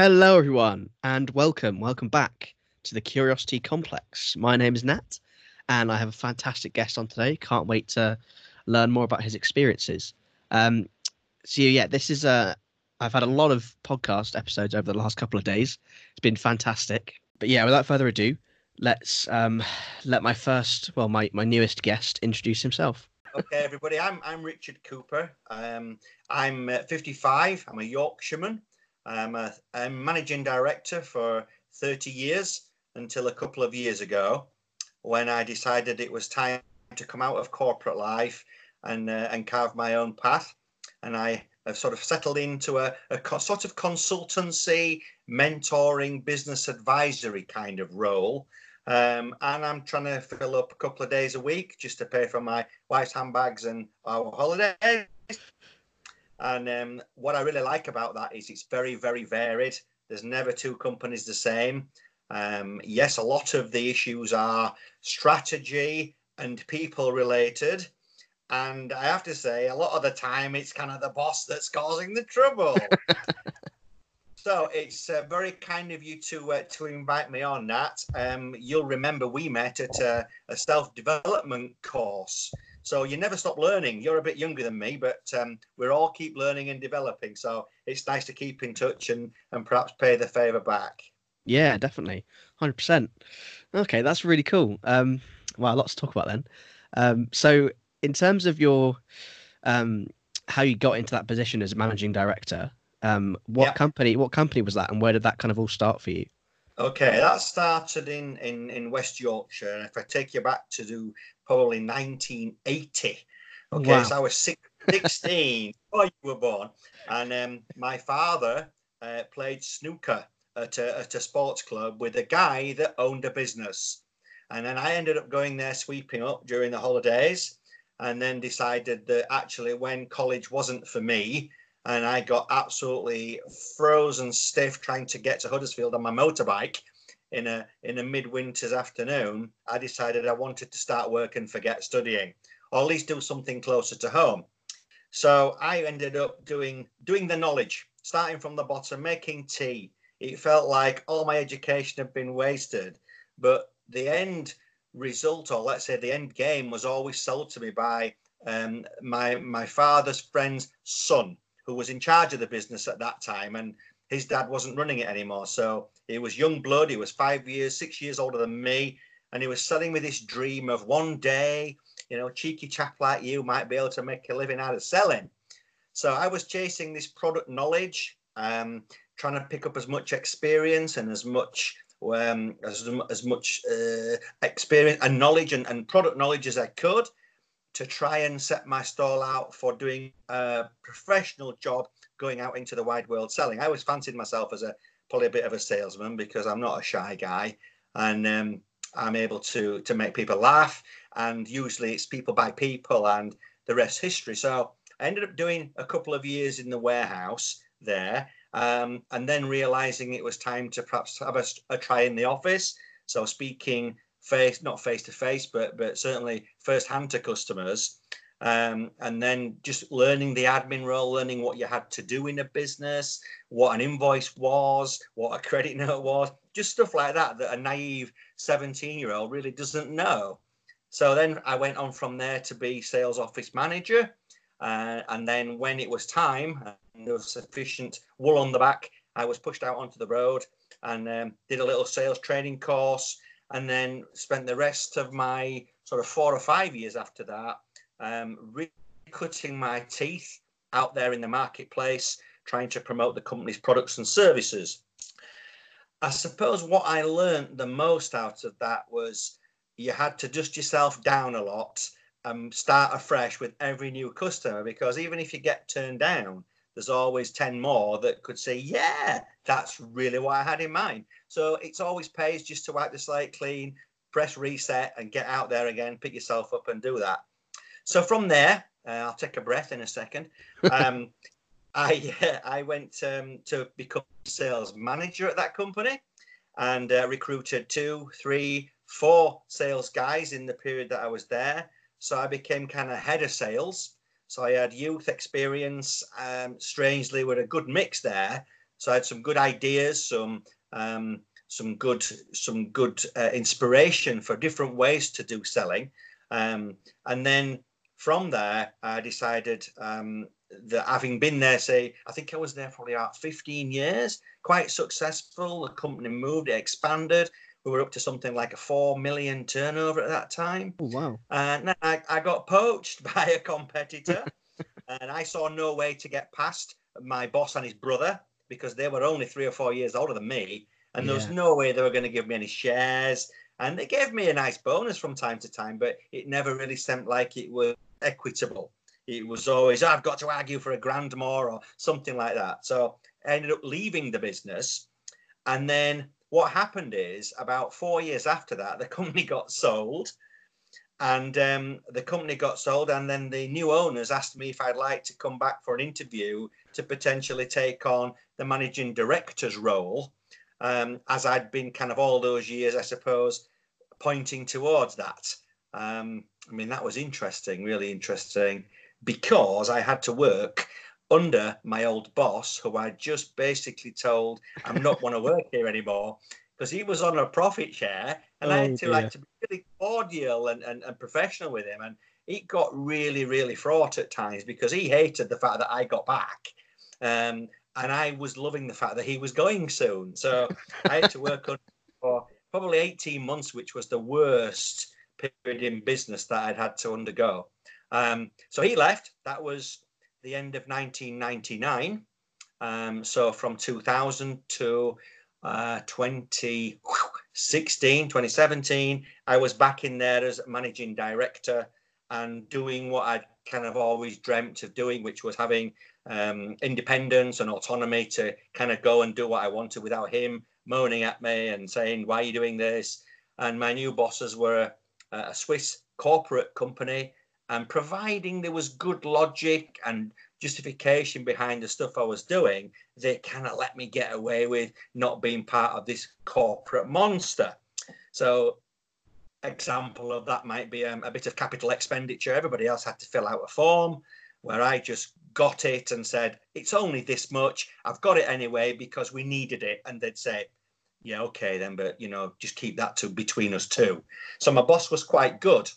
Hello, everyone, and welcome. Welcome back to the Curiosity Complex. My name is Nat, and I have a fantastic guest on today. Can't wait to learn more about his experiences. Um, so, yeah, this is a. I've had a lot of podcast episodes over the last couple of days. It's been fantastic. But yeah, without further ado, let's um, let my first, well, my my newest guest introduce himself. okay, everybody. I'm I'm Richard Cooper. Um, I'm uh, 55. I'm a Yorkshireman. I'm a I'm managing director for 30 years until a couple of years ago, when I decided it was time to come out of corporate life and uh, and carve my own path. And I have sort of settled into a, a sort of consultancy, mentoring, business advisory kind of role. Um, and I'm trying to fill up a couple of days a week just to pay for my wife's handbags and our holidays. And um, what I really like about that is it's very, very varied. There's never two companies the same. Um, yes, a lot of the issues are strategy and people related. And I have to say, a lot of the time, it's kind of the boss that's causing the trouble. so it's uh, very kind of you to uh, to invite me on, Nat. Um, you'll remember we met at a, a self development course so you never stop learning. You're a bit younger than me, but um, we're all keep learning and developing. So it's nice to keep in touch and and perhaps pay the favour back. Yeah, definitely, hundred percent. Okay, that's really cool. Um, wow, lots to talk about then. Um, so in terms of your um, how you got into that position as managing director, um, what yep. company what company was that, and where did that kind of all start for you? Okay, that started in, in, in West Yorkshire. And if I take you back to do probably 1980, okay, wow. so I was 16 before you were born. And um, my father uh, played snooker at a, at a sports club with a guy that owned a business. And then I ended up going there sweeping up during the holidays and then decided that actually when college wasn't for me, and I got absolutely frozen stiff trying to get to Huddersfield on my motorbike in a in a midwinter's afternoon, I decided I wanted to start work and forget studying, or at least do something closer to home. So I ended up doing doing the knowledge, starting from the bottom, making tea. It felt like all my education had been wasted, but the end result, or let's say the end game, was always sold to me by um, my my father's friend's son who was in charge of the business at that time, and his dad wasn't running it anymore. So he was young blood. He was five years, six years older than me, and he was selling me this dream of one day, you know, cheeky chap like you might be able to make a living out of selling. So I was chasing this product knowledge, um, trying to pick up as much experience and as much um, as, as much uh, experience and knowledge and, and product knowledge as I could to try and set my stall out for doing a professional job going out into the wide world selling. I always fancied myself as a probably a bit of a salesman because I'm not a shy guy and um, I'm able to to make people laugh and usually it's people by people and the rest history. So I ended up doing a couple of years in the warehouse there um, and then realizing it was time to perhaps have a, a try in the office. So speaking face, not face to face, but but certainly first hand to customers. Um, and then just learning the admin role, learning what you had to do in a business, what an invoice was, what a credit note was, just stuff like that that a naive 17 year old really doesn't know. So then I went on from there to be sales office manager. Uh, and then when it was time and there was sufficient wool on the back, I was pushed out onto the road and um, did a little sales training course and then spent the rest of my sort of four or five years after that um, cutting my teeth out there in the marketplace, trying to promote the company's products and services. I suppose what I learned the most out of that was you had to dust yourself down a lot and start afresh with every new customer because even if you get turned down, there's always 10 more that could say, Yeah, that's really what I had in mind. So it's always pays just to wipe the slate clean, press reset, and get out there again, pick yourself up and do that. So from there, uh, I'll take a breath in a second. Um, I uh, I went um, to become sales manager at that company, and uh, recruited two, three, four sales guys in the period that I was there. So I became kind of head of sales so I had youth experience, um, strangely, with a good mix there, So I had some good ideas, some um, some good some good uh, inspiration for different ways to do selling, um, and then from there I decided um, that having been there, say I think I was there probably about 15 years, quite successful. The company moved, it expanded. We were up to something like a four million turnover at that time. Oh, wow! And I, I got poached by a competitor, and I saw no way to get past my boss and his brother because they were only three or four years older than me, and yeah. there was no way they were going to give me any shares. And they gave me a nice bonus from time to time, but it never really seemed like it was equitable. It was always, I've got to argue for a grand more or something like that. So I ended up leaving the business. And then what happened is about four years after that, the company got sold and um, the company got sold and then the new owners asked me if i'd like to come back for an interview to potentially take on the managing director's role um, as i'd been kind of all those years i suppose pointing towards that um, i mean that was interesting really interesting because i had to work under my old boss who i just basically told i'm not want to work here anymore because he was on a profit share and oh, I had to dear. like to be really cordial and, and, and professional with him. And it got really, really fraught at times because he hated the fact that I got back. Um, and I was loving the fact that he was going soon. So I had to work on for probably 18 months, which was the worst period in business that I'd had to undergo. Um, so he left. That was the end of 1999. Um, so from 2000 to uh, 2016, 2017, I was back in there as managing director and doing what I'd kind of always dreamt of doing, which was having um, independence and autonomy to kind of go and do what I wanted without him moaning at me and saying, Why are you doing this? And my new bosses were a, a Swiss corporate company. And providing there was good logic and justification behind the stuff I was doing, they kind of let me get away with not being part of this corporate monster. So, example of that might be um, a bit of capital expenditure. Everybody else had to fill out a form where I just got it and said, it's only this much. I've got it anyway because we needed it. And they'd say, yeah, okay then, but you know, just keep that to between us two. So my boss was quite good,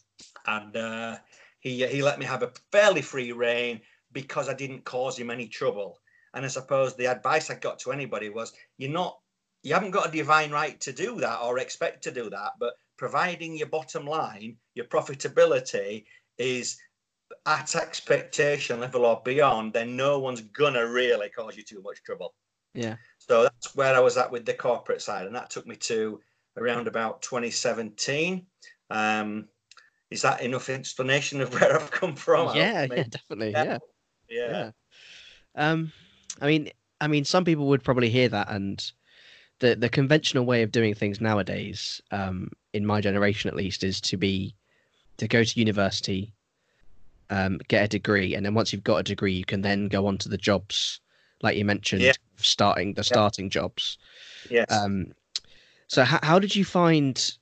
and uh, he he let me have a fairly free reign because I didn't cause him any trouble. And I suppose the advice I got to anybody was you're not, you haven't got a divine right to do that or expect to do that, but providing your bottom line, your profitability is at expectation level or beyond, then no one's gonna really cause you too much trouble. Yeah. So that's where I was at with the corporate side, and that took me to around about 2017. Um, is that enough explanation of where I've come from? Yeah, yeah, definitely. Yeah. yeah yeah. Um, I mean, I mean, some people would probably hear that, and the the conventional way of doing things nowadays, um, in my generation at least, is to be to go to university, um, get a degree, and then once you've got a degree, you can then go on to the jobs, like you mentioned, yeah. Starting the starting jobs. Yes. Um, so how how did you find?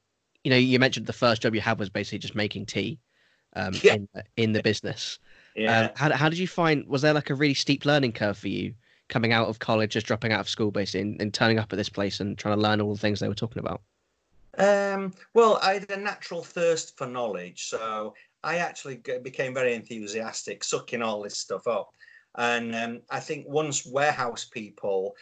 You know, you mentioned the first job you had was basically just making tea, um, yeah. in, in the business. Yeah. Um, how, how did you find? Was there like a really steep learning curve for you coming out of college, just dropping out of school, basically, and, and turning up at this place and trying to learn all the things they were talking about? Um, well, I had a natural thirst for knowledge, so I actually became very enthusiastic, sucking all this stuff up. And um, I think once warehouse people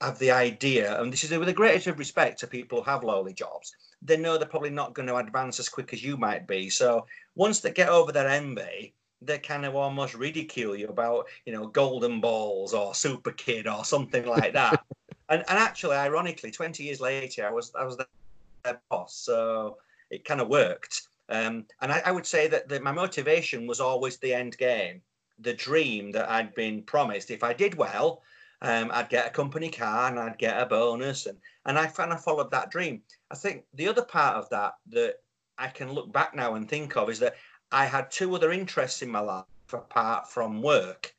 have the idea, and this is with the greatest of respect to people who have lowly jobs, they know they're probably not going to advance as quick as you might be. So once they get over their envy, they kind of almost ridicule you about, you know, golden balls or super kid or something like that. and, and actually, ironically, 20 years later, I was I was their boss, so it kind of worked. Um, and I, I, would say that the, my motivation was always the end game, the dream that I'd been promised. If I did well, um, I'd get a company car and I'd get a bonus, and and I kind of followed that dream. I think the other part of that that I can look back now and think of is that I had two other interests in my life apart from work.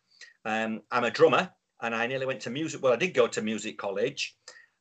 Um, I'm a drummer, and I nearly went to music. Well, I did go to music college,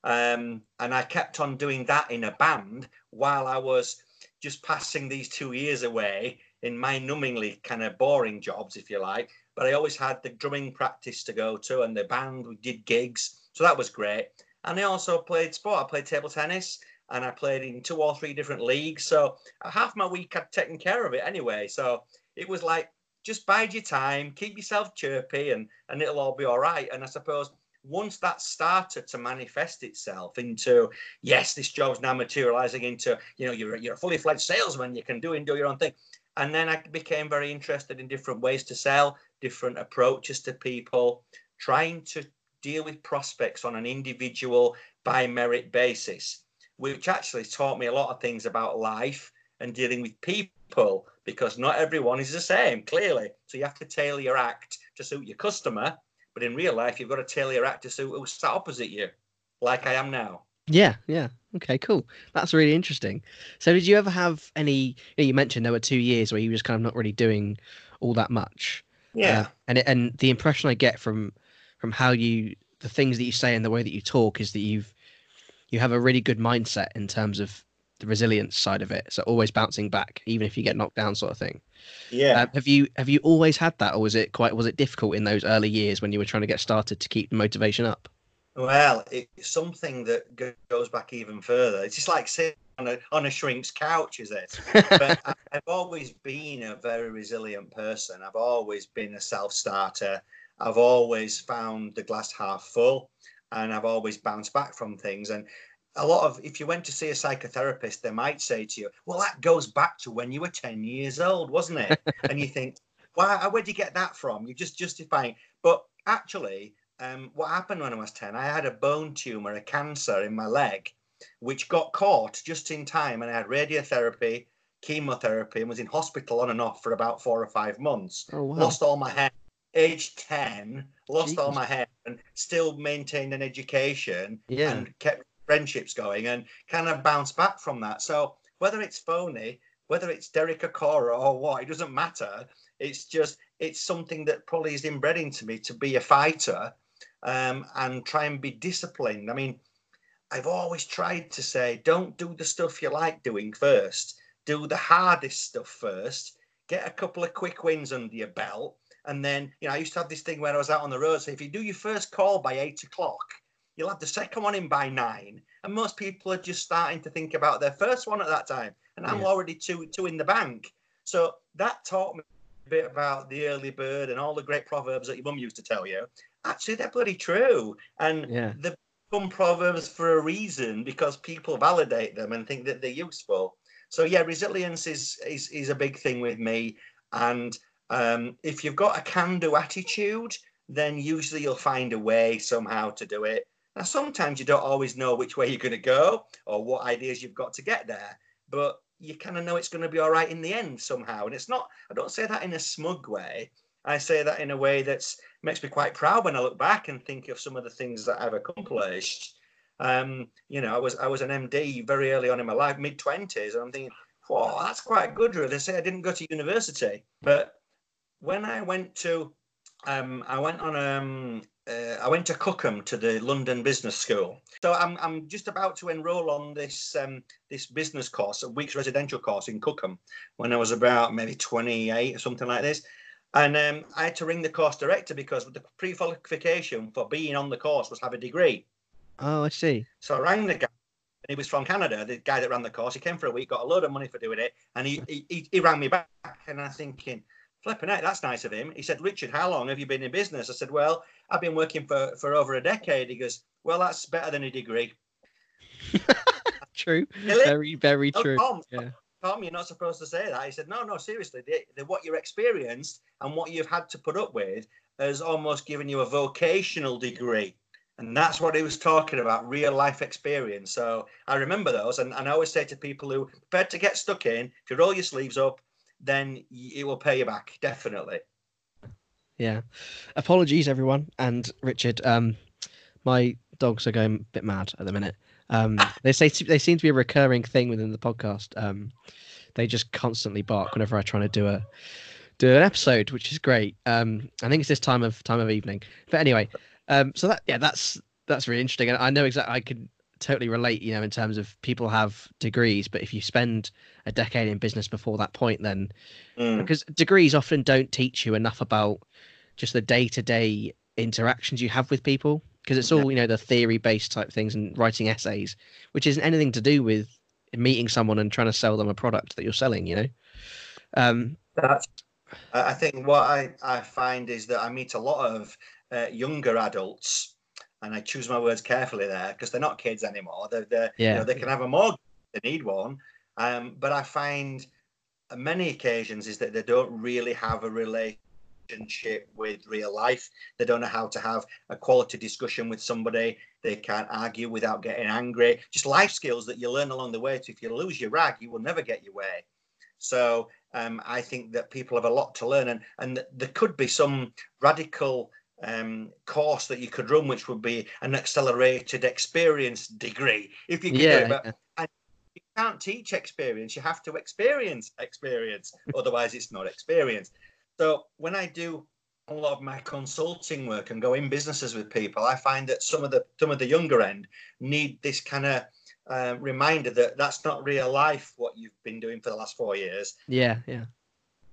um, and I kept on doing that in a band while I was just passing these two years away in mind-numbingly kind of boring jobs, if you like. But I always had the drumming practice to go to, and the band. We did gigs, so that was great. And I also played sport. I played table tennis, and I played in two or three different leagues. So half my week I'd taken care of it anyway. So it was like just bide your time, keep yourself chirpy, and and it'll all be all right. And I suppose once that started to manifest itself into yes, this job's now materializing into you know you're you're a fully fledged salesman, you can do and do your own thing. And then I became very interested in different ways to sell, different approaches to people, trying to deal with prospects on an individual by merit basis, which actually taught me a lot of things about life and dealing with people because not everyone is the same, clearly. So you have to tailor your act to suit your customer but in real life, you've got to tailor your act to suit who's sat opposite you, like I am now. Yeah, yeah. Okay, cool. That's really interesting. So, did you ever have any? You, know, you mentioned there were two years where you were just kind of not really doing all that much. Yeah. Uh, and it, and the impression I get from from how you the things that you say and the way that you talk is that you've you have a really good mindset in terms of the resilience side of it. So always bouncing back, even if you get knocked down, sort of thing. Yeah. Um, have you have you always had that, or was it quite was it difficult in those early years when you were trying to get started to keep the motivation up? Well, it's something that goes back even further. It's just like sitting on a on a shrink's couch, is it? but I've always been a very resilient person. I've always been a self starter. I've always found the glass half full, and I've always bounced back from things. And a lot of if you went to see a psychotherapist they might say to you well that goes back to when you were 10 years old wasn't it and you think why where'd you get that from you're just justifying but actually um, what happened when i was 10 i had a bone tumor a cancer in my leg which got caught just in time and i had radiotherapy chemotherapy and was in hospital on and off for about four or five months oh, wow. lost all my hair age 10 lost Jesus. all my hair and still maintained an education yeah. and kept friendships going and kind of bounced back from that. So whether it's phony, whether it's Derek Acorah or what, it doesn't matter. It's just it's something that probably is inbred into me to be a fighter um, and try and be disciplined. I mean, I've always tried to say, don't do the stuff you like doing first. Do the hardest stuff first. Get a couple of quick wins under your belt. And then, you know, I used to have this thing where I was out on the road. So if you do your first call by eight o'clock, You'll have the second one in by nine, and most people are just starting to think about their first one at that time. And I'm yeah. already two two in the bank. So that taught me a bit about the early bird and all the great proverbs that your mum used to tell you. Actually, they're bloody true, and yeah. they become proverbs for a reason because people validate them and think that they're useful. So yeah, resilience is is is a big thing with me, and um, if you've got a can-do attitude, then usually you'll find a way somehow to do it. Now, sometimes you don't always know which way you're going to go or what ideas you've got to get there, but you kind of know it's going to be all right in the end somehow. And it's not, I don't say that in a smug way. I say that in a way that makes me quite proud when I look back and think of some of the things that I've accomplished. Um, you know, I was I was an MD very early on in my life, mid twenties, and I'm thinking, "Whoa, that's quite good." Really, they say I didn't go to university, but when I went to, um, I went on um, uh, I went to Cookham to the London Business School. So I'm, I'm just about to enrol on this um, this business course, a week's residential course in Cookham, when I was about maybe 28 or something like this. And um, I had to ring the course director because the pre-qualification for being on the course was have a degree. Oh, I see. So I rang the guy, and he was from Canada, the guy that ran the course. He came for a week, got a load of money for doing it, and he he, he rang me back, and I'm thinking, flipping out, that's nice of him. He said, Richard, how long have you been in business? I said, well, I've been working for, for over a decade. He goes, well, that's better than a degree. true. Really? Very, very true. Yeah. Tom, you're not supposed to say that. He said, no, no, seriously. The, what you've experienced and what you've had to put up with has almost given you a vocational degree. And that's what he was talking about, real life experience. So I remember those. And, and I always say to people who are prepared to get stuck in, if you roll your sleeves up, then it will pay you back definitely. Yeah. Apologies, everyone, and Richard. Um, my dogs are going a bit mad at the minute. Um, they say they seem to be a recurring thing within the podcast. Um, they just constantly bark whenever I try to do a do an episode, which is great. Um, I think it's this time of time of evening. But anyway, um, so that yeah, that's that's really interesting, and I know exactly. I can totally relate. You know, in terms of people have degrees, but if you spend a decade in business before that point, then mm. because degrees often don't teach you enough about just the day to day interactions you have with people because it's all you know the theory based type things and writing essays, which isn't anything to do with meeting someone and trying to sell them a product that you're selling. You know. Um, That's. I think what I, I find is that I meet a lot of uh, younger adults, and I choose my words carefully there because they're not kids anymore. They're, they're yeah. You know, they can have a mortgage, they need one, um, but I find many occasions is that they don't really have a relationship relationship with real life. They don't know how to have a quality discussion with somebody. They can't argue without getting angry. Just life skills that you learn along the way. So if you lose your rag, you will never get your way. So um, I think that people have a lot to learn, and and there could be some radical um, course that you could run, which would be an accelerated experience degree if you could yeah, do it. But you can't teach experience; you have to experience experience. Otherwise, it's not experience. So when I do a lot of my consulting work and go in businesses with people, I find that some of the some of the younger end need this kind of uh, reminder that that's not real life what you've been doing for the last four years. Yeah, yeah.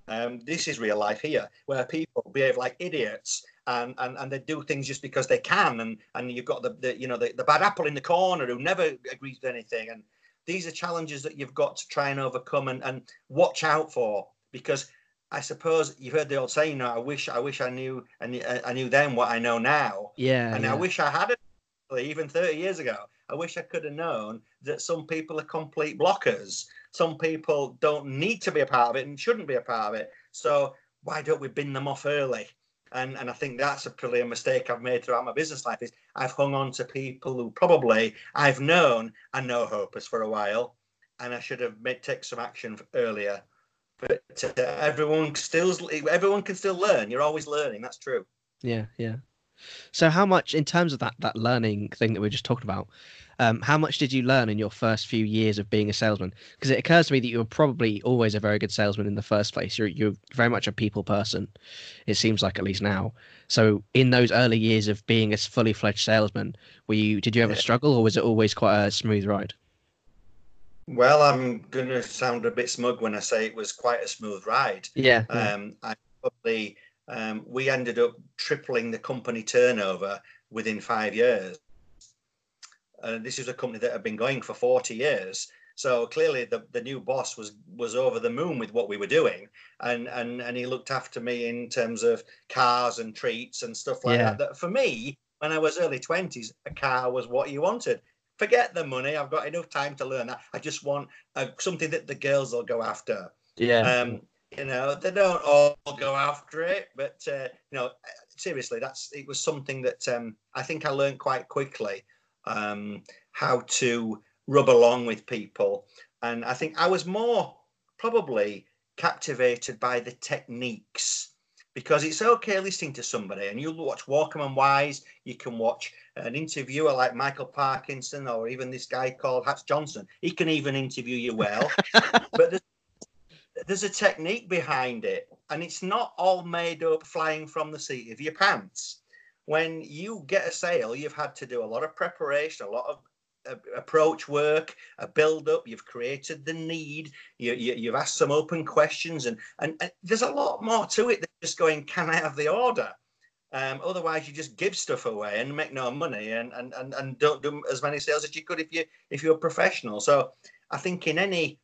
Um, this is real life here, where people behave like idiots and, and, and they do things just because they can, and, and you've got the, the you know the, the bad apple in the corner who never agrees with anything, and these are challenges that you've got to try and overcome and, and watch out for because I suppose you've heard the old saying, you know, I wish, I wish I knew, and I knew then what I know now. Yeah. And yeah. I wish I had it even 30 years ago. I wish I could have known that some people are complete blockers. Some people don't need to be a part of it and shouldn't be a part of it. So why don't we bin them off early? And and I think that's a probably a mistake I've made throughout my business life is I've hung on to people who probably I've known and know hopers for a while, and I should have made take some action earlier but uh, everyone still everyone can still learn. You're always learning. That's true. Yeah, yeah. So, how much in terms of that that learning thing that we are just talking about? Um, how much did you learn in your first few years of being a salesman? Because it occurs to me that you were probably always a very good salesman in the first place. You're you're very much a people person. It seems like at least now. So, in those early years of being a fully fledged salesman, were you did you ever yeah. struggle, or was it always quite a smooth ride? Well, I'm going to sound a bit smug when I say it was quite a smooth ride. Yeah. Um, I probably um, we ended up tripling the company turnover within five years. Uh, this is a company that had been going for 40 years. So clearly, the, the new boss was was over the moon with what we were doing, and and and he looked after me in terms of cars and treats and stuff like yeah. that. That for me, when I was early 20s, a car was what you wanted forget the money. I've got enough time to learn that. I just want uh, something that the girls will go after. Yeah. Um, you know, they don't all go after it, but uh, you know, seriously, that's it was something that um, I think I learned quite quickly um, how to rub along with people, and I think I was more probably captivated by the techniques because it's okay listening to somebody and you watch Walkman Wise, you can watch an interviewer like Michael Parkinson or even this guy called Hutch Johnson. He can even interview you well, but there's, there's a technique behind it and it's not all made up flying from the seat of your pants. When you get a sale, you've had to do a lot of preparation, a lot of uh, approach work, a build up. You've created the need. You, you, have asked some open questions, and, and, and there's a lot more to it than just going, "Can I have the order?" Um, otherwise, you just give stuff away and make no money, and, and and and don't do as many sales as you could if you if you're a professional. So, I think in any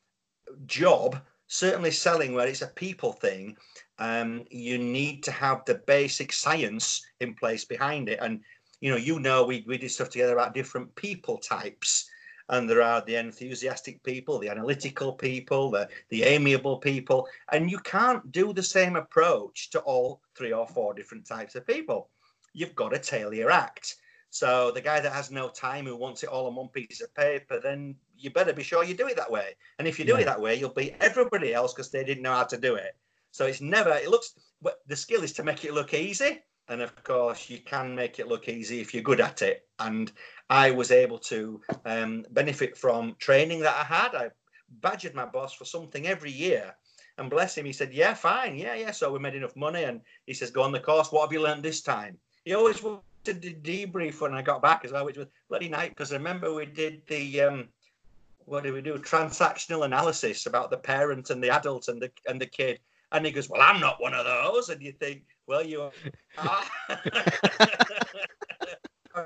job, certainly selling where it's a people thing, um, you need to have the basic science in place behind it, and you know, you know, we, we did stuff together about different people types. And there are the enthusiastic people, the analytical people, the, the amiable people. And you can't do the same approach to all three or four different types of people. You've got to tailor your act. So the guy that has no time who wants it all on one piece of paper, then you better be sure you do it that way. And if you do yeah. it that way, you'll beat everybody else because they didn't know how to do it. So it's never, it looks, the skill is to make it look easy and of course you can make it look easy if you're good at it and i was able to um, benefit from training that i had i badgered my boss for something every year and bless him he said yeah fine yeah yeah so we made enough money and he says go on the course what have you learned this time he always wanted to debrief when I got back as well, which was bloody night because I remember we did the um, what did we do? Transactional analysis about the parent and the adult and the and the kid. And he goes, Well, I'm not one of those. And you think, Well, you are.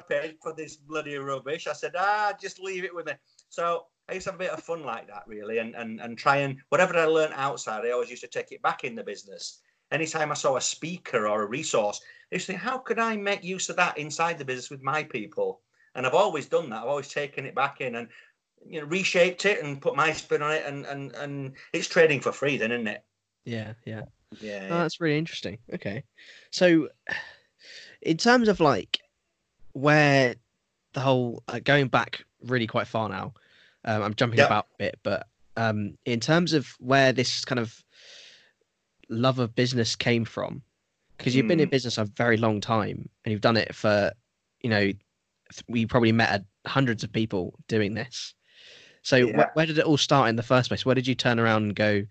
Paid for this bloody rubbish. I said, Ah, just leave it with me. So I used to have a bit of fun like that, really, and and and try and whatever I learned outside, I always used to take it back in the business. Anytime I saw a speaker or a resource, I used to think, how could I make use of that inside the business with my people? And I've always done that. I've always taken it back in and you know reshaped it and put my spin on it, and and and it's trading for free, then, isn't it? Yeah, yeah, yeah. Oh, that's really interesting. Okay, so in terms of like where the whole uh, going back really quite far now um, I'm jumping yep. about a bit, but um, in terms of where this kind of love of business came from, because you've mm. been in hmm. business a very long time and you've done it for, you know, we probably met hundreds of people doing this. So yeah. wh- where did it all start in the first place? Where did you turn around and go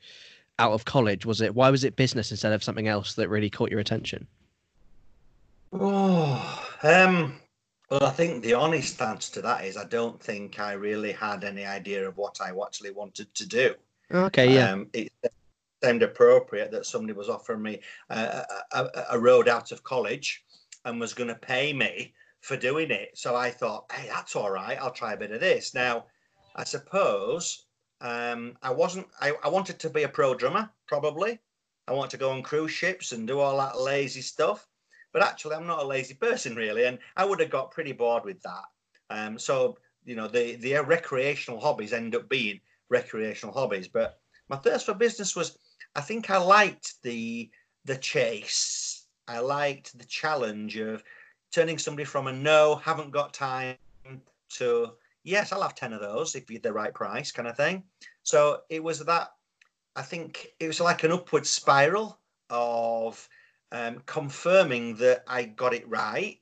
out of college? Was it why was it business instead of something else that really caught your attention? Oh, um, well, I think the honest answer to that is I don't think I really had any idea of what I actually wanted to do. Okay, yeah. Um, it seemed appropriate that somebody was offering me a, a, a road out of college and was going to pay me for doing it. So I thought, hey, that's all right. I'll try a bit of this. Now, I suppose um, I wasn't, I, I wanted to be a pro drummer, probably. I want to go on cruise ships and do all that lazy stuff. But actually, I'm not a lazy person really, and I would have got pretty bored with that. Um, so you know, the the recreational hobbies end up being recreational hobbies. But my thirst for business was, I think I liked the the chase. I liked the challenge of turning somebody from a no, haven't got time to yes, I'll have 10 of those if you're the right price kind of thing. So it was that, I think it was like an upward spiral of um, confirming that I got it right.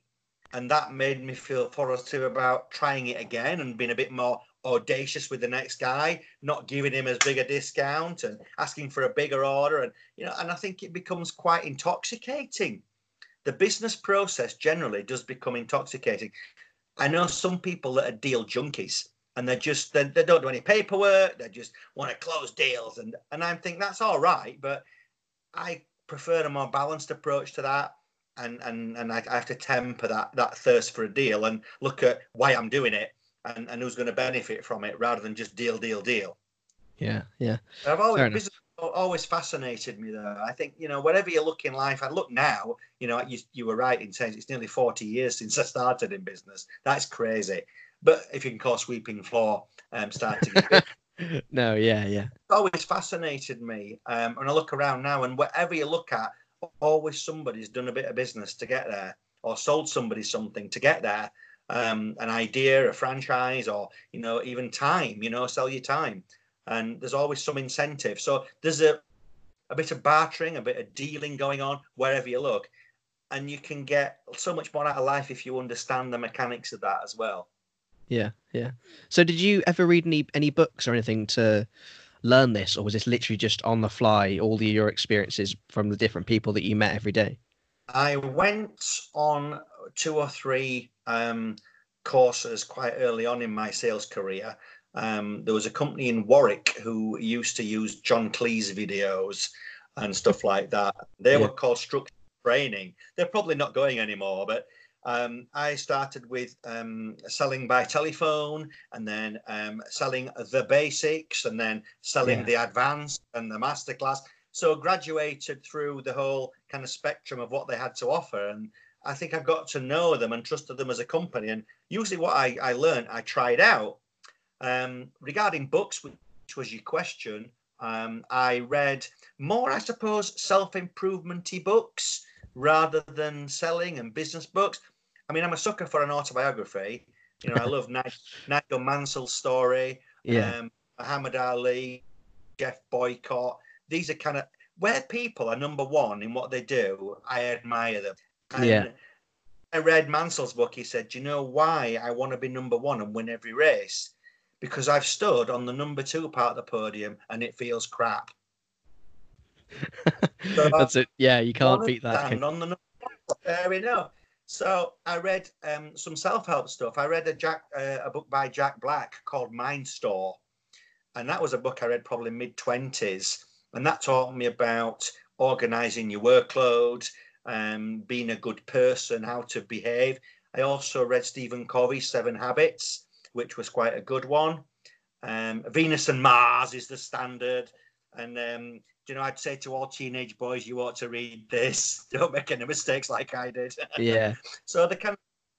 And that made me feel positive about trying it again and being a bit more audacious with the next guy, not giving him as big a discount and asking for a bigger order. And, you know, and I think it becomes quite intoxicating. The business process generally does become intoxicating. I know some people that are deal junkies and they're just they, they don't do any paperwork they just want to close deals and and i'm thinking that's all right but i prefer a more balanced approach to that. And, and, and I, have to temper that, that thirst for a deal and look at why I'm doing it and, and who's going to benefit from it rather than just deal, deal, deal. Yeah, yeah. I've always always fascinated me though. I think you know whatever you look in life, I look now. You know, you you were right in saying it's nearly forty years since I started in business. That's crazy. But if you can call sweeping floor um, starting, no, yeah, yeah. It's always fascinated me. Um, and I look around now, and whatever you look at, always somebody's done a bit of business to get there, or sold somebody something to get there. Um, an idea, a franchise, or you know, even time. You know, sell your time, and there's always some incentive. So there's a a bit of bartering, a bit of dealing going on wherever you look, and you can get so much more out of life if you understand the mechanics of that as well. Yeah, yeah. So did you ever read any any books or anything to learn this, or was this literally just on the fly, all the, your experiences from the different people that you met every day? I went on two or three um, courses quite early on in my sales career. Um, there was a company in Warwick who used to use John Cleese videos and stuff like that. They yeah. were called Structure Training. They're probably not going anymore, but um, I started with um, selling by telephone and then um, selling the basics and then selling yeah. the advanced and the masterclass. So graduated through the whole kind of spectrum of what they had to offer. And I think I've got to know them and trusted them as a company. And usually what I, I learned, I tried out. Um, regarding books, which was your question, um, I read more, I suppose, self-improvementy books rather than selling and business books. I mean, I'm a sucker for an autobiography. You know, I love Nigel Mansell's story, yeah. um, Muhammad Ali, Geoff Boycott. These are kind of where people are number one in what they do. I admire them. And yeah. I read Mansell's book. He said, "Do you know why I want to be number one and win every race? Because I've stood on the number two part of the podium and it feels crap." So That's it. Yeah, you can't beat that. on the fair enough. So I read um, some self-help stuff. I read a Jack uh, a book by Jack Black called MindStore, and that was a book I read probably mid twenties, and that taught me about organizing your workload, um, being a good person, how to behave. I also read Stephen Covey's Seven Habits, which was quite a good one. Um, Venus and Mars is the standard, and um, you know, I'd say to all teenage boys, you ought to read this. Don't make any mistakes like I did. Yeah. so the kind,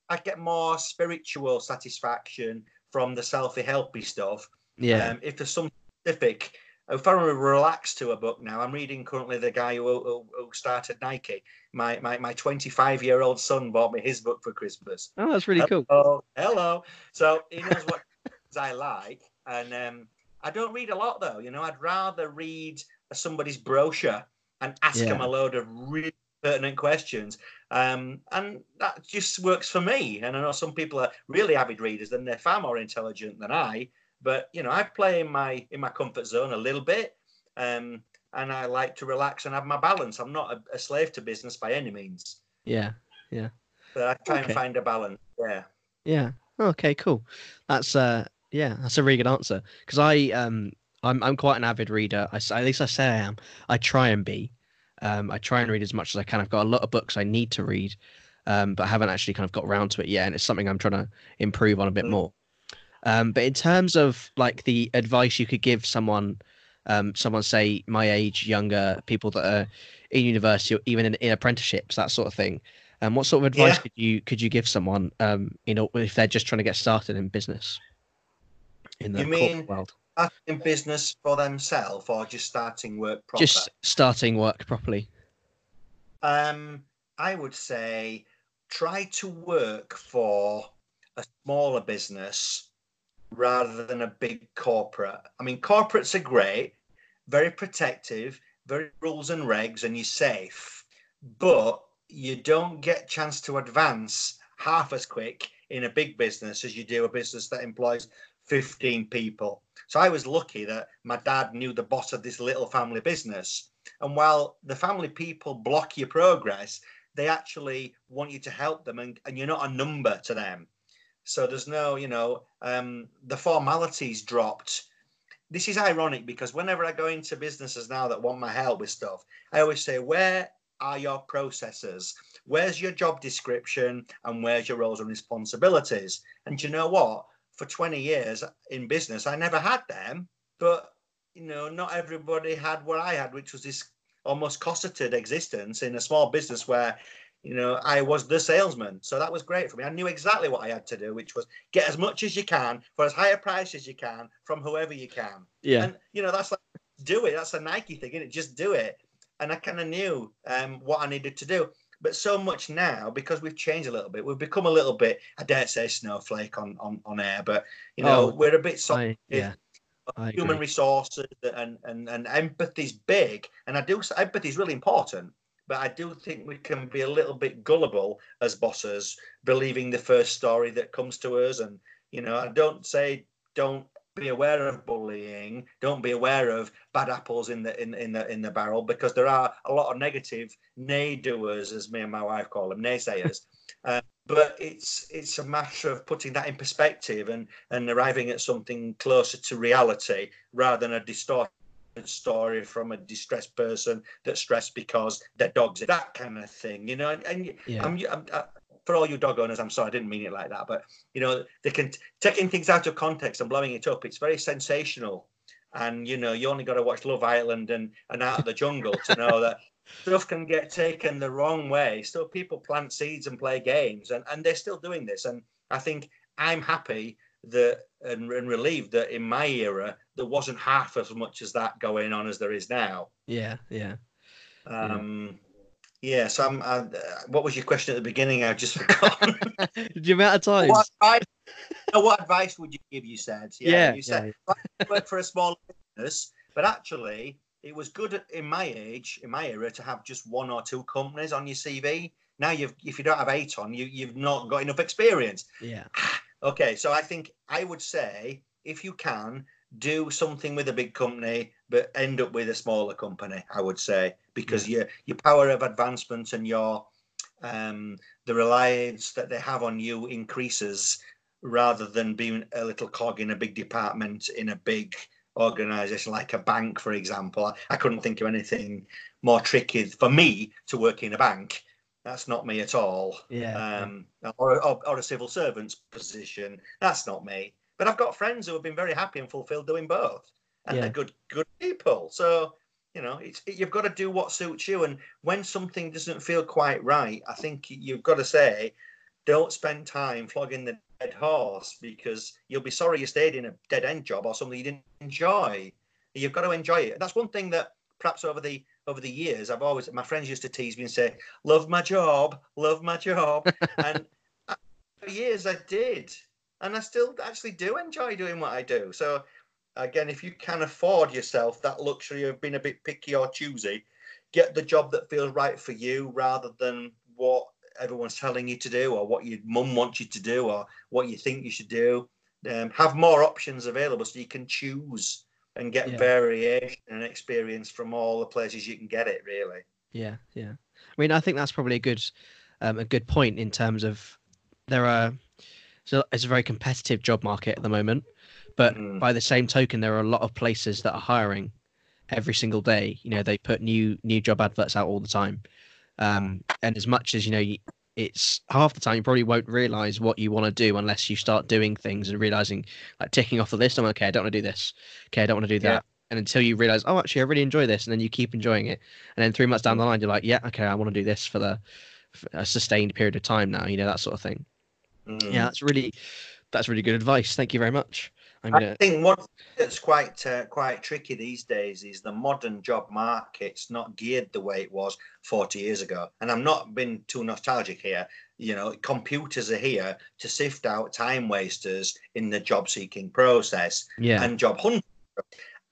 I get more spiritual satisfaction from the selfie helpy stuff. Yeah. Um, if there's some specific, if I relax to a book now, I'm reading currently the guy who, who, who started Nike. My my my 25 year old son bought me his book for Christmas. Oh, that's really hello, cool. Hello. So he knows what I like, and um, I don't read a lot though. You know, I'd rather read somebody's brochure and ask yeah. them a load of really pertinent questions. Um, and that just works for me. And I know some people are really avid readers and they're far more intelligent than I. But you know, I play in my in my comfort zone a little bit. Um, and I like to relax and have my balance. I'm not a, a slave to business by any means. Yeah, yeah. But I try okay. and find a balance. Yeah. Yeah. Okay. Cool. That's uh. Yeah, that's a really good answer. Because I um I'm I'm quite an avid reader. I at least I say I am. I try and be. Um, I try and read as much as I can. I've got a lot of books I need to read, um, but I haven't actually kind of got around to it yet, and it's something I'm trying to improve on a bit mm. more. Um, but in terms of like the advice you could give someone, um, someone say my age, younger people that are in university or even in, in apprenticeships, that sort of thing. Um, what sort of advice yeah. could you could you give someone, um, you know, if they're just trying to get started in business in the you mean, world? In business for themselves or just starting work proper? Just starting work properly. Um, I would say try to work for a smaller business rather than a big corporate. I mean, corporates are great, very protective, very rules and regs, and you're safe, but you don't get chance to advance half as quick in a big business as you do a business that employs 15 people. So I was lucky that my dad knew the boss of this little family business. And while the family people block your progress, they actually want you to help them and, and you're not a number to them. So there's no, you know, um, the formalities dropped. This is ironic because whenever I go into businesses now that want my help with stuff, I always say, where are your processes? Where's your job description and where's your roles and responsibilities? And you know what? For 20 years in business, I never had them. But, you know, not everybody had what I had, which was this almost cosseted existence in a small business where, you know, I was the salesman. So that was great for me. I knew exactly what I had to do, which was get as much as you can for as high a price as you can from whoever you can. Yeah. And, you know, that's like, do it. That's a Nike thing, isn't it? Just do it. And I kind of knew um, what I needed to do but so much now because we've changed a little bit. We've become a little bit, I dare say, snowflake on on, on air, but you know, oh, we're a bit soft. Yeah. Human resources and, and and empathy's big, and I do empathy is really important. But I do think we can be a little bit gullible as bosses, believing the first story that comes to us. And you know, I don't say don't be aware of bullying. Don't be aware of bad apples in the in, in the in the barrel because there are a lot of negative nay-doers, as me and my wife call them, naysayers. uh, but it's it's a matter of putting that in perspective and and arriving at something closer to reality rather than a distorted story from a distressed person that's stressed because their dog's that kind of thing you know and, and yeah. I'm, I'm, for all you dog owners, I'm sorry, I didn't mean it like that, but you know, they can taking things out of context and blowing it up. It's very sensational, and you know, you only got to watch Love Island and and Out of the Jungle to know that stuff can get taken the wrong way. Still, people plant seeds and play games, and and they're still doing this. And I think I'm happy that and, and relieved that in my era there wasn't half as much as that going on as there is now. Yeah, yeah. Um, yeah Yes, I'm. Uh, what was your question at the beginning? I just forgot. the amount of times. What advice, what advice would you give? You said. Yeah. yeah you said yeah. work for a small business, but actually, it was good in my age, in my era, to have just one or two companies on your CV. Now, you've if you don't have eight on, you you've not got enough experience. Yeah. okay, so I think I would say if you can do something with a big company, but end up with a smaller company. I would say because yeah. your your power of advancement and your um, the reliance that they have on you increases rather than being a little cog in a big department in a big organization like a bank, for example. I, I couldn't think of anything more tricky for me to work in a bank. That's not me at all. Yeah. Um, or, or, or a civil servant's position. That's not me. But I've got friends who have been very happy and fulfilled doing both, and Yeah. they're good, good people. So you know, it's you've got to do what suits you. And when something doesn't feel quite right, I think you've got to say, don't spend time flogging the dead horse because you'll be sorry you stayed in a dead end job or something you didn't enjoy. You've got to enjoy it. That's one thing that perhaps over the over the years I've always my friends used to tease me and say, "Love my job, love my job," and I- for years I did, and I still actually do enjoy doing what I do. So again, if you can afford yourself that luxury of being a bit picky or choosy, get the job that feels right for you rather than what everyone's telling you to do or what your mum wants you to do or what you think you should do. Um, have more options available so you can choose and get Yeah. variation and experience from all the places you can get it. Really, Yeah, yeah. I mean, I think that's probably a good, um, a good point in terms of there are, so it's a very competitive job market at the moment, but Mm. by the same token, there are a lot of places that are hiring every single day. You know, they put new new job adverts out all the time, um, and as much as you know, it's half the time you probably won't realize what you want to do unless you start doing things and realizing, like ticking off the list. I'm like, okay. I don't want to do this. Okay, I don't want to do Yeah. that. And until you realize, oh, actually, I really enjoy this, and then you keep enjoying it, and then three months down the line, you're like, yeah, okay, I want to do this for the for a sustained period of time now. You know that sort of thing. Mm. Yeah, that's really that's really good advice. Thank you very much. I'm I gonna think what that's quite uh, quite tricky these days is the modern job market's not geared the way it was 40 years ago. And I'm not being too nostalgic here. You know, computers are here to sift out time wasters in the job seeking process yeah and job hunters.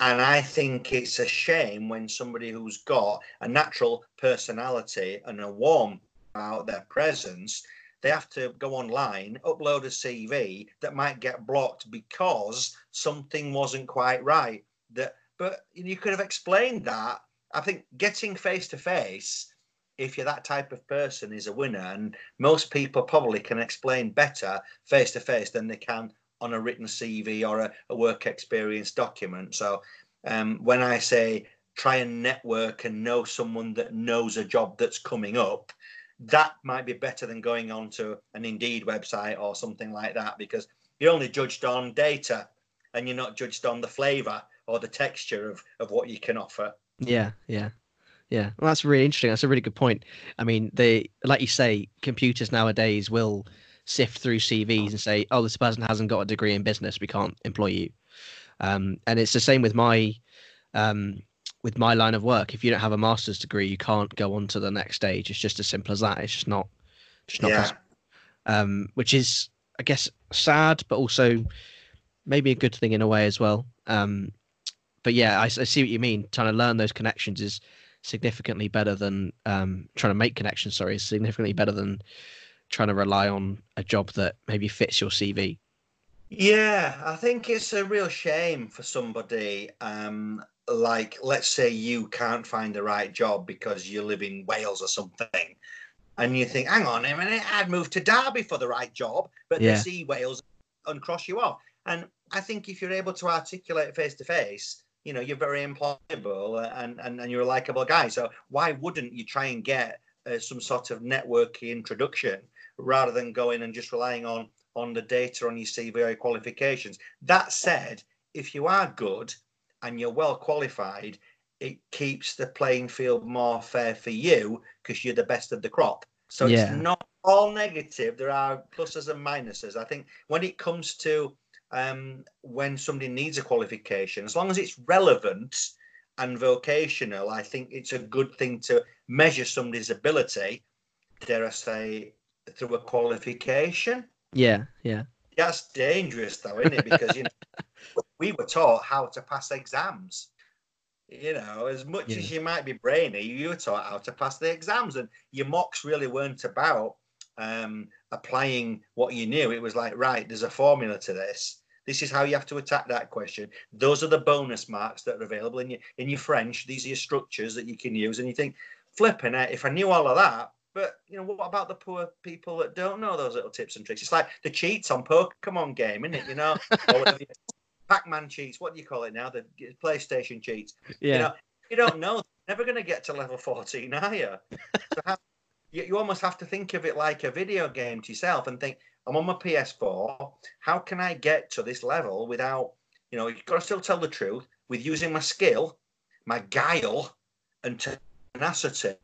And I think it's a shame when somebody who's got a natural personality and a warm about their presence, they have to go online, upload a CV that might get blocked because something wasn't quite right. That, but you could have explained that. I think getting face to face, if you're that type of person, is a winner, and most people probably can explain better face to face than they can on a written CV or a, a work experience document. So um, when I say try and network and know someone that knows a job that's coming up, that might be better than going on to an Indeed website or something like that because you're only judged on data and you're not judged on the flavour or the texture of, of what you can offer. yeah yeah yeah. Well, that's really interesting. That's a really good point. I mean, they like you say, computers nowadays will sift through CVs and say, "Oh, this person hasn't got a degree in business. We can't employ you." Um, and it's the same with my um, with my line of work. If you don't have a master's degree, you can't go on to the next stage. It's just as simple as that. It's just not just not Yeah. possible. Um, which is, I guess, sad, but also maybe a good thing in a way as well. Um, but yeah, I see what you mean. Trying to learn those connections is significantly better than um, trying to make connections. Sorry, is significantly better than trying to rely on a job that maybe fits your CV. Yeah, I think it's a real shame for somebody. Um, like, let's say you can't find the right job because you live in Wales or something, and you think, hang on a minute, I'd move to Derby for the right job, but Yeah. they see Wales and cross you off. And I think if you're able to articulate face to face, you know, you're very employable and, and, and you're a likable guy. So why wouldn't you try and get uh, some sort of networking introduction rather than going and just relying on on the data on your CV or your qualifications. That said, if you are good and you're well qualified, it keeps the playing field more fair for you because you're the best of the crop. So Yeah. it's not all negative. There are pluses and minuses. I think when it comes to um, when somebody needs a qualification, as long as it's relevant and vocational, I think it's a good thing to measure somebody's ability, dare I say, through a qualification Yeah, yeah, that's dangerous though isn't it because you know we were taught how to pass exams. You know as much as you might be brainy you were taught how to pass the exams and your mocks really weren't about um, applying what you knew. It was like right there's a formula to this. This is how you have to attack that question. Those are the bonus marks that are available in your in your french. These are your structures that you can use and you think flipping it if i knew all of that but you know, what about the poor people that don't know those little tips and tricks? It's like the cheats on Pokemon game, isn't it? You know, Pac-Man cheats. What do you call it now? The PlayStation cheats. Yeah. You know, you don't know. Never going to get to level 14, are you? So you? You almost have to think of it like a video game to yourself and think, I'm on my PS4. How can I get to this level without, you know, you've got to still tell the truth with using my skill, my guile, and tenacity.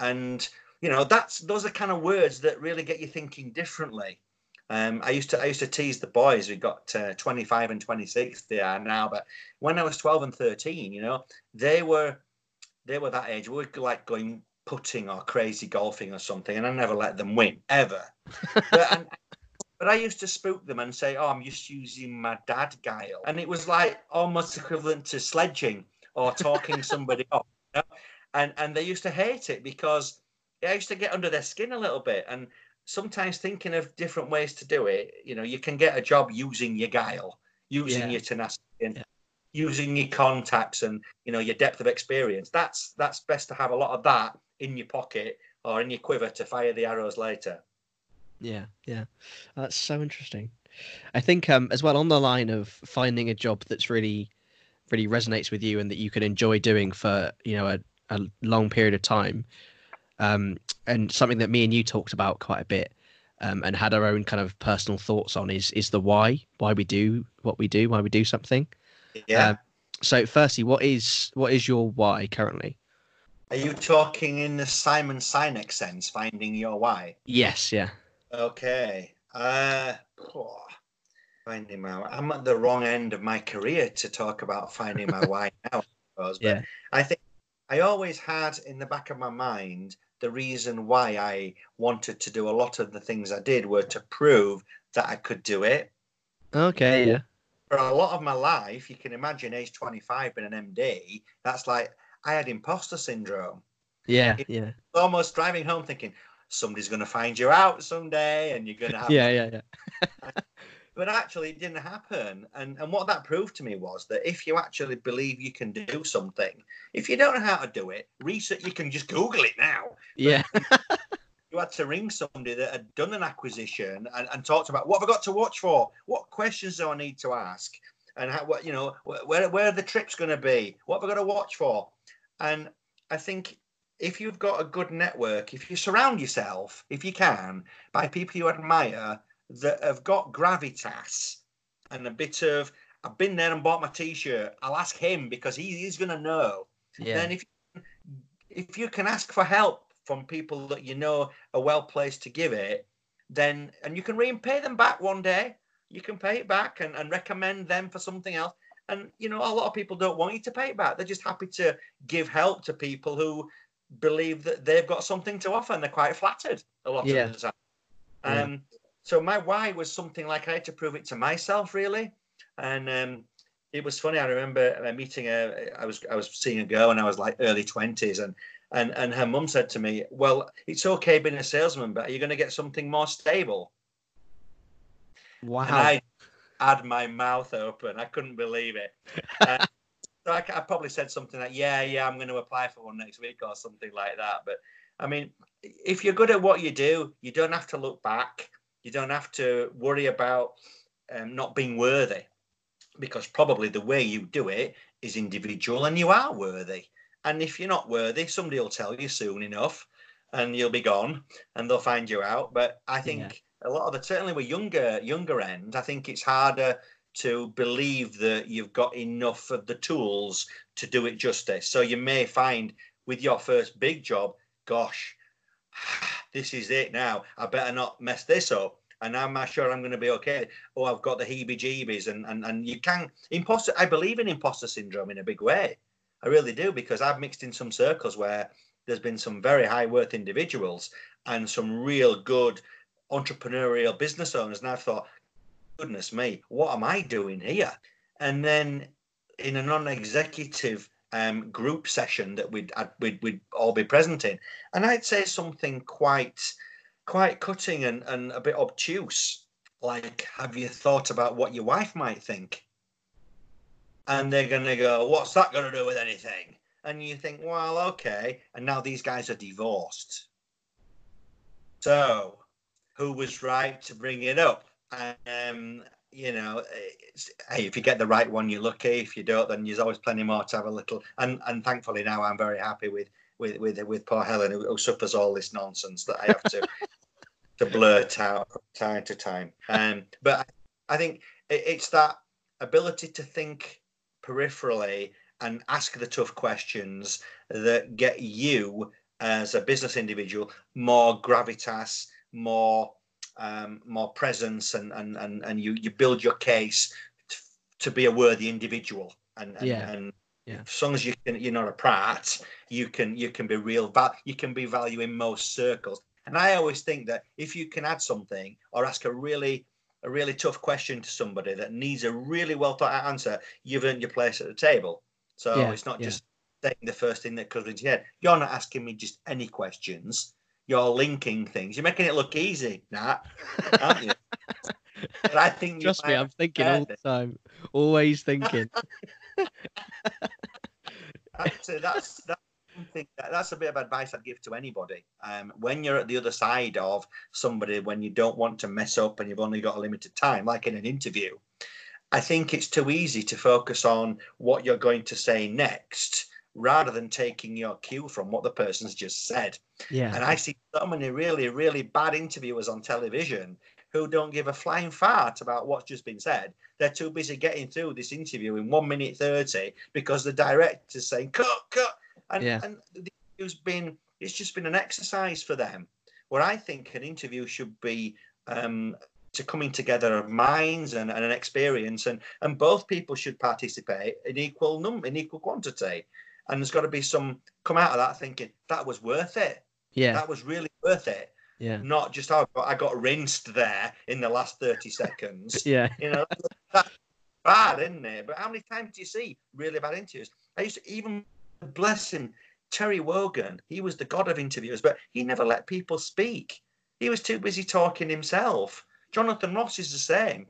And, you know, that's those are kind of words that really get you thinking differently. Um, I used to I used to tease the boys. We got uh, 25 and 26 they are now, but when I was 12 and 13, you know, they were they were that age. We were like going putting or crazy golfing or something, and I never let them win ever. but, and, but I used to spook them and say, "Oh, I'm just using my dad guile," and it was like almost equivalent to sledging or talking somebody off. You know? And and they used to hate it because I used to get under their skin a little bit, and sometimes thinking of different ways to do it. You know, you can get a job using your guile, using yeah. your tenacity, and yeah. using your contacts, and you know your depth of experience. That's that's best to have a lot of that in your pocket or in your quiver to fire the arrows later. Yeah, yeah, that's so interesting. I think um, as well on the line of finding a job that's really, really resonates with you and that you can enjoy doing for you know a, a long period of time um, and something that me and you talked about quite a bit um, and had our own kind of personal thoughts on is is the why why we do what we do why we do something. Yeah. Um, so firstly what is what is your why currently? Are you talking in the simon sinek sense finding your why? Yes yeah. Okay. Uh oh, finding my i'm at the wrong end of my career to talk about finding my why now I suppose, but yeah. i think i always had in the back of my mind the reason why I wanted to do a lot of the things I did were to prove that I could do it. Okay, yeah. For a lot of my life, you can imagine age 25 being an MD, that's like I had imposter syndrome. Yeah, it, yeah. Almost driving home thinking, somebody's going to find you out someday and you're going to have. yeah, yeah, yeah. but actually it didn't happen. And and what that proved to me was that if you actually believe you can do something if you don't know how to do it research you can just google it now. Yeah. you had to ring somebody that had done an acquisition and, and talked about what have i got to watch for? What questions do i need to ask? And how what you know where, where are the trips going to be? What have i got to watch for? And i think if you've got a good network if you surround yourself if you can by people you admire that have got gravitas and a bit of I've been there and bought my t-shirt. I'll ask him because he, he's going to know. Yeah. Then if if you can ask for help from people that you know are well placed to give it, then and you can repay them back one day. You can pay it back and, and recommend them for something else. And you know, a lot of people don't want you to pay it back. They're just happy to give help to people who believe that they've got something to offer and they're quite flattered a lot yeah. of the time. Um, yeah. So my why was something like I had to prove it to myself, really. And um, it was funny. I remember a meeting. A, I was I was seeing a girl, and I was like early twenties, and and and her mum said to me, "Well, it's okay being a salesman, but are you going to get something more stable?" Wow. And I had my mouth open. I couldn't believe it. Uh, so I, I, probably said something like, "Yeah, yeah, I'm going to apply for one next week" or something like that. But I mean, if you're good at what you do, you don't have to look back. You don't have to worry about um, not being worthy because probably the way you do it is individual and you are worthy. And if you're not worthy, somebody will tell you soon enough and you'll be gone and they'll find you out. But I think yeah. a lot of the certainly with younger younger end, I think it's harder to believe that you've got enough of the tools to do it justice. So you may find with your first big job, gosh, this is it now. I better not mess this up. And I'm not sure I'm going to be okay. Oh, I've got the heebie-jeebies, and and and you can imposter. I believe in imposter syndrome in a big way. I really do because I've mixed in some circles where there's been some very high worth individuals and some real good entrepreneurial business owners, and I've thought, goodness me, what am I doing here? And then in a non-executive um, group session that we'd, we'd, we'd all be present in, and I'd say something quite quite cutting and, and a bit obtuse, like, "Have you thought about what your wife might think?" And they're gonna go, "What's that gonna do with anything?" And you think, "Well, okay." And now these guys are divorced, So, who was right to bring it up? Um, you know, hey, if you get the right one, you're lucky. If you don't, then there's always plenty more to have a little. And and thankfully now I'm very happy with with with with poor Helen who, who suffers all this nonsense that I have to to blurt out from time to time. Um, but I, think it, it's that ability to think peripherally and ask the tough questions that get you as a business individual more gravitas, more um, more presence, and and and and you you build your case to, to be a worthy individual. And, and, yeah. and yeah. as long as you can, you're not a prat. You can you can be real. Val- you can be value in most circles. And I always think that if you can add something or ask a really a really tough question to somebody that needs a really well thought out answer, you've earned your place at the table. So Yeah, it's not just saying the first thing that comes into your head. You're not asking me just any questions. You're linking things. You're making it look easy, Nat, aren't you? But I think you Trust me, I'm thinking all the time. Always thinking. that's that's that's something that, that's a bit of advice I'd give to anybody. Um, when you're at the other side of somebody, when you don't want to mess up and you've only got a limited time, like in an interview, I think it's too easy to focus on what you're going to say next rather than taking your cue from what the person's just said. Yeah. And I see so many really, really bad interviewers on television who don't give a flying fart about what's just been said. They're too busy getting through this interview in one minute 30 because the director's saying, cut, cut. And, Yeah. and the interview's been, it's just been an exercise for them. Where I think an interview should be um, to coming together of minds and, and an experience, and, and both people should participate in equal number, in equal quantity. And there's got to be some come out of that thinking that was worth it. Yeah. That was really worth it. Yeah. Not just oh, I got rinsed there in the last 30 seconds. Yeah. You know, that's bad, isn't it? But how many times do you see really bad interviews? I used to even bless him, Terry Wogan. He was the god of interviews, but he never let people speak. He was too busy talking himself. Jonathan Ross is the same.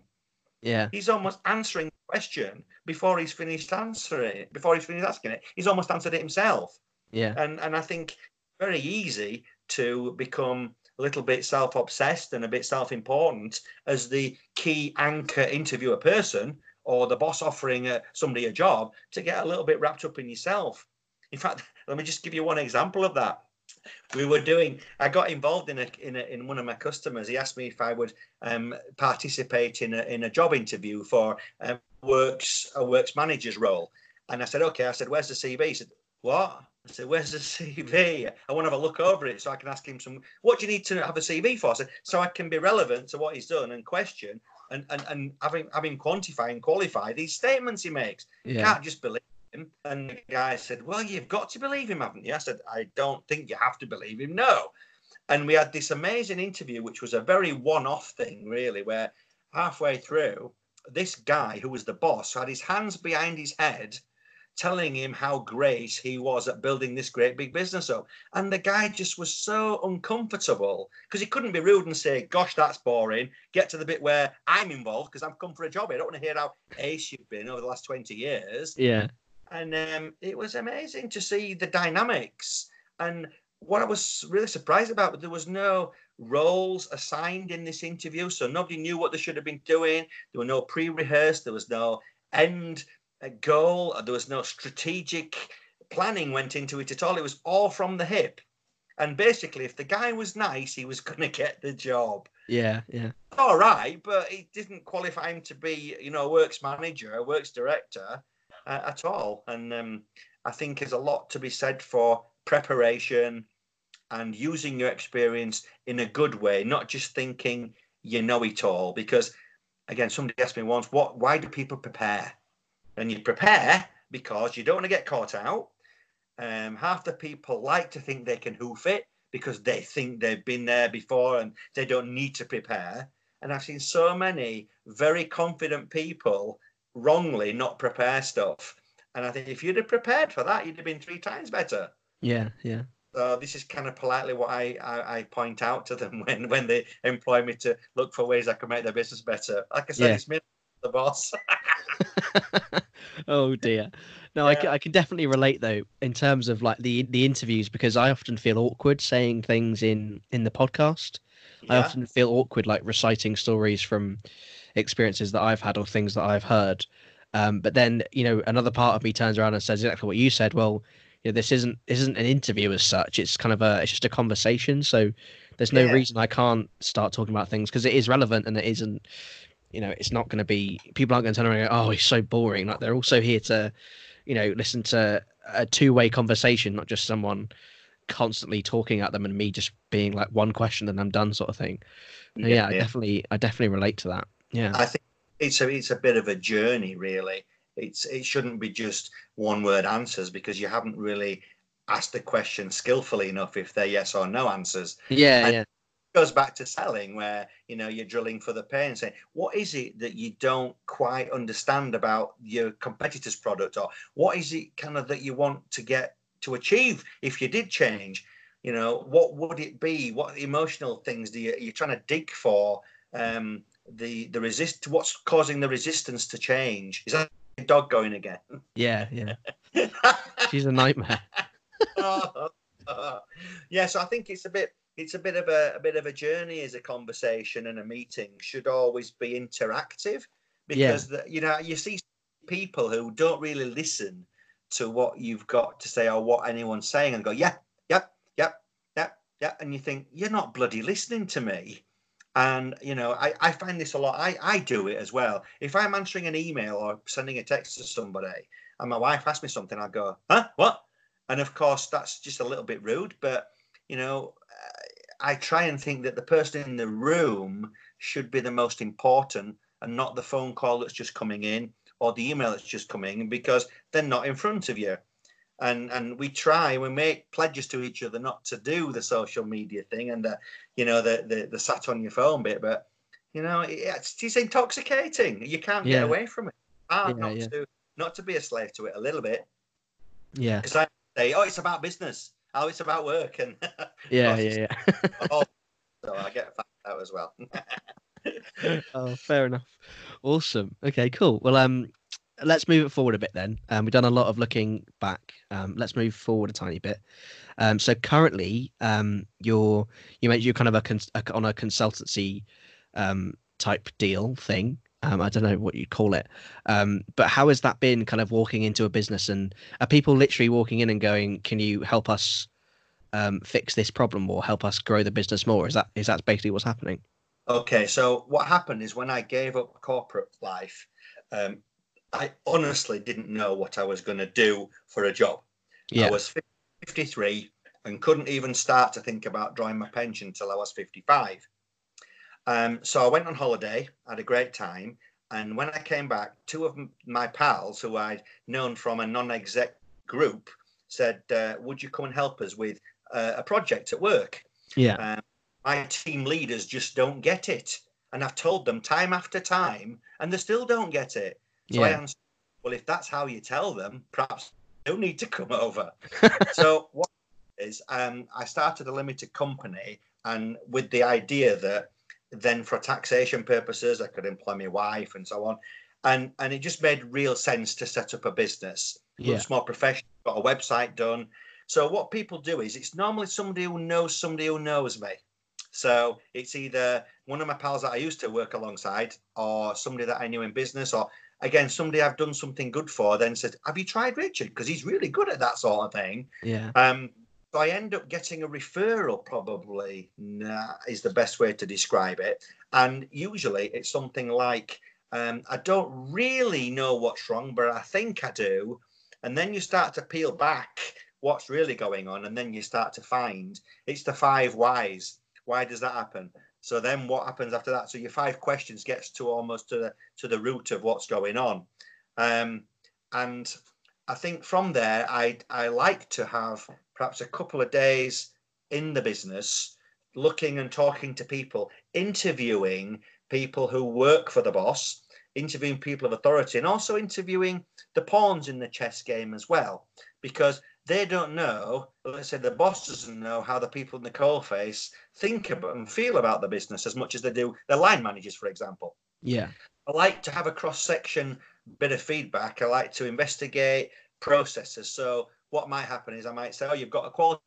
Yeah. He's almost answering the question before he's finished answering it, before he's finished asking it. He's almost answered it himself Yeah. and and I think very easy to become a little bit self-obsessed and a bit self-important as the key anchor interviewer person or the boss offering uh somebody a job to get a little bit wrapped up in yourself. In fact, let me just give you one example of that. We were doing. I got involved in a in a, in one of my customers. He asked me if I would um, participate in a in a job interview for um, works a works manager's role, and I said okay. I said, "Where's the CV?" He said, "What?" I said, "Where's the CV? I want to have a look over it so I can ask him some. What do you need to have a CV for?" I said, "So I can be relevant to what he's done and question and and, and having having quantify and qualify these statements he makes. You can't just believe him." And the guy said, "Well, you've got to believe him, haven't you?" I said, "I don't think you have to believe him. No." And we had this amazing interview, which was a very one-off thing, really, where halfway through, this guy who was the boss had his hands behind his head telling him how great he was at building this great big business up. And the guy just was so uncomfortable because he couldn't be rude and say, Gosh, that's boring. Get to the bit where I'm involved because I've come for a job. I don't want to hear how ace you've been over the last 20 years. Yeah. And um, it was amazing to see the dynamics. And what I was really surprised about, but there was no roles assigned in this interview. So nobody knew what they should have been doing. There were no pre rehearsed, there was no end uh, goal, there was no strategic planning went into it at all. It was all from the hip. And basically, if the guy was nice, he was going to get the job. Yeah. Yeah. All right, but it didn't qualify him to be, you know, a works manager, a works director uh, at all. And um, I think there's a lot to be said for preparation and using your experience in a good way, not just thinking you know it all. Because again, somebody asked me once, "What? Why do people prepare?" And you prepare because you don't want to get caught out. Um, half the people like to think they can hoof it because they think they've been there before and they don't need to prepare. And I've seen so many very confident people wrongly not prepare stuff. And I think if you'd have prepared for that, you'd have been three times better. Yeah. Yeah. So this is kind of politely what I, I, I point out to them when, when they employ me to look for ways I can make their business better. Like I said, Yeah. it's me, the boss. oh dear. No, I, Yeah. ca- I can definitely relate though in terms of like the the interviews because I often feel awkward saying things in in the podcast yeah. I often feel awkward like reciting stories from experiences that I've had or things that I've heard. Um, but then you know another part of me turns around and says exactly what you said. Well, you know, this isn't this isn't an interview as such. It's kind of a it's just a conversation. So there's no yeah. reason I can't start talking about things because it is relevant and it isn't. You know, it's not going to be people aren't going to turn around and go, "Oh, he's so boring." Like they're also here to, you know, listen to a two-way conversation, not just someone constantly talking at them and me just being like one question and I'm done sort of thing. Yeah, yeah, I definitely I definitely relate to that. Yeah. I think it's a it's a bit of a journey really. It's it shouldn't be just one word answers because you haven't really asked the question skillfully enough if they're yes or no answers. Yeah, and yeah. goes back to selling where you know you're drilling for the pain saying what is it that you don't quite understand about your competitor's product or what is it kind of that you want to get to achieve if you did change you know what would it be what emotional things do you you're trying to dig for um the the resist what's causing the resistance to change is that dog going again yeah yeah she's a nightmare yeah so i think it's a bit it's a bit of a, a bit of a journey as a conversation and a meeting should always be interactive because yeah. the, you know you see people who don't really listen to what you've got to say or what anyone's saying and go, yeah, yep, yep, yep, yep. And you think, you're not bloody listening to me. And, you know, I, I find this a lot. I, I do it as well. If I'm answering an email or sending a text to somebody and my wife asks me something, I go, huh, what? And of course, that's just a little bit rude. But, you know, I try and think that the person in the room should be the most important and not the phone call that's just coming in or the email that's just coming because they're not in front of you. And and we try, we make pledges to each other not to do the social media thing and the, you know, the the, the sat on your phone bit, but you know, it's, it's intoxicating. You can't yeah. get away from it. Ah, yeah, not yeah. to not to be a slave to it a little bit. Yeah. Because I say, oh, it's about business. Oh, it's about work, and yeah, yeah, yeah. oh, so I get that as well. oh, fair enough. Awesome. Okay, cool. Well, um, let's move it forward a bit then. Um, we've done a lot of looking back. Um, let's move forward a tiny bit. Um, so currently, um, you're you mentioned you're kind of a, cons- a on a consultancy um type deal thing. Um, I don't know what you'd call it. But how has that been kind of walking into a business and are people literally walking in and going, can you help us fix this problem or help us grow the business more? Is that is that basically what's happening? Okay, so what happened is when I gave up corporate life, um, I honestly didn't know what I was going to do for a job. Yeah. I was 53 and couldn't even start to think about drawing my pension until I was 55. Um, so I went on holiday, had a great time, and when I came back, two of my pals who I'd known from a non-exec group said, uh, "Would you come and help us with uh, a project at work?" Yeah. Um, my team leaders just don't get it. And I've told them time after time, and they still don't get it. So yeah. I answered, well, if that's how you tell them, perhaps they don't need to come over. so what is um, I started a limited company, and with the idea that then for taxation purposes, I could employ my wife and so on. And and it just made real sense to set up a business. Yeah. Looks more professional, got a website done. So what people do is it's normally somebody who knows somebody who knows me. So it's either one of my pals that I used to work alongside, or somebody that I knew in business, or again somebody I've done something good for. Then says, "Have you tried Richard? Because he's really good at that sort of thing." Yeah. Um. So I end up getting a referral, probably nah, is the best way to describe it. And usually it's something like, um, I don't really know what's wrong, but I think I do. And then you start to peel back what's really going on, and then you start to find it's the five whys. Why does that happen? So then what happens after that? So your five questions gets to almost to the to the root of what's going on. Um, and I think from there, I I like to have perhaps a couple of days in the business, looking and talking to people, interviewing people who work for the boss, interviewing people of authority, and also interviewing the pawns in the chess game as well, because they don't know, let's say the boss doesn't know how the people in the coalface think about and feel about the business as much as they do their line managers, for example. Yeah. I like to have a cross section bit of feedback. I like to investigate processes. So what might happen is I might say, oh, you've got a quality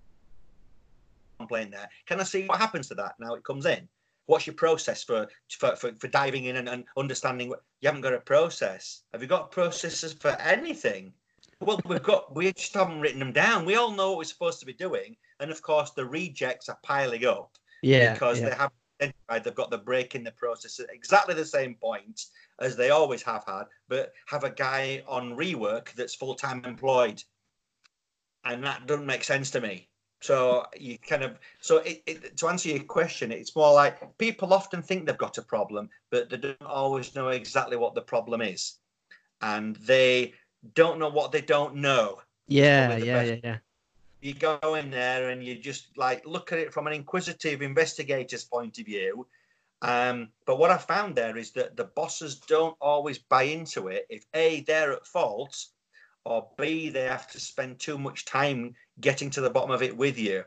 complaint there. Can I see what happens to that now it comes in? What's your process for for, for, for diving in and, and understanding what you haven't got a process? Have you got processes for anything? Well, we've got we just haven't written them down. We all know what we're supposed to be doing, and of course the rejects are piling up. Yeah, because yeah. they have identified they've got the break in the process at exactly the same point as they always have had, but have a guy on rework that's full time employed, and that doesn't make sense to me. So you kind of so it, it, to answer your question, it's more like people often think they've got a problem, but they don't always know exactly what the problem is, and they don't know what they don't know. Yeah, yeah, yeah, yeah. You go in there and you just like look at it from an inquisitive investigator's point of view. Um, but what I found there is that the bosses don't always buy into it. If A, they're at fault, or B, they have to spend too much time getting to the bottom of it with you,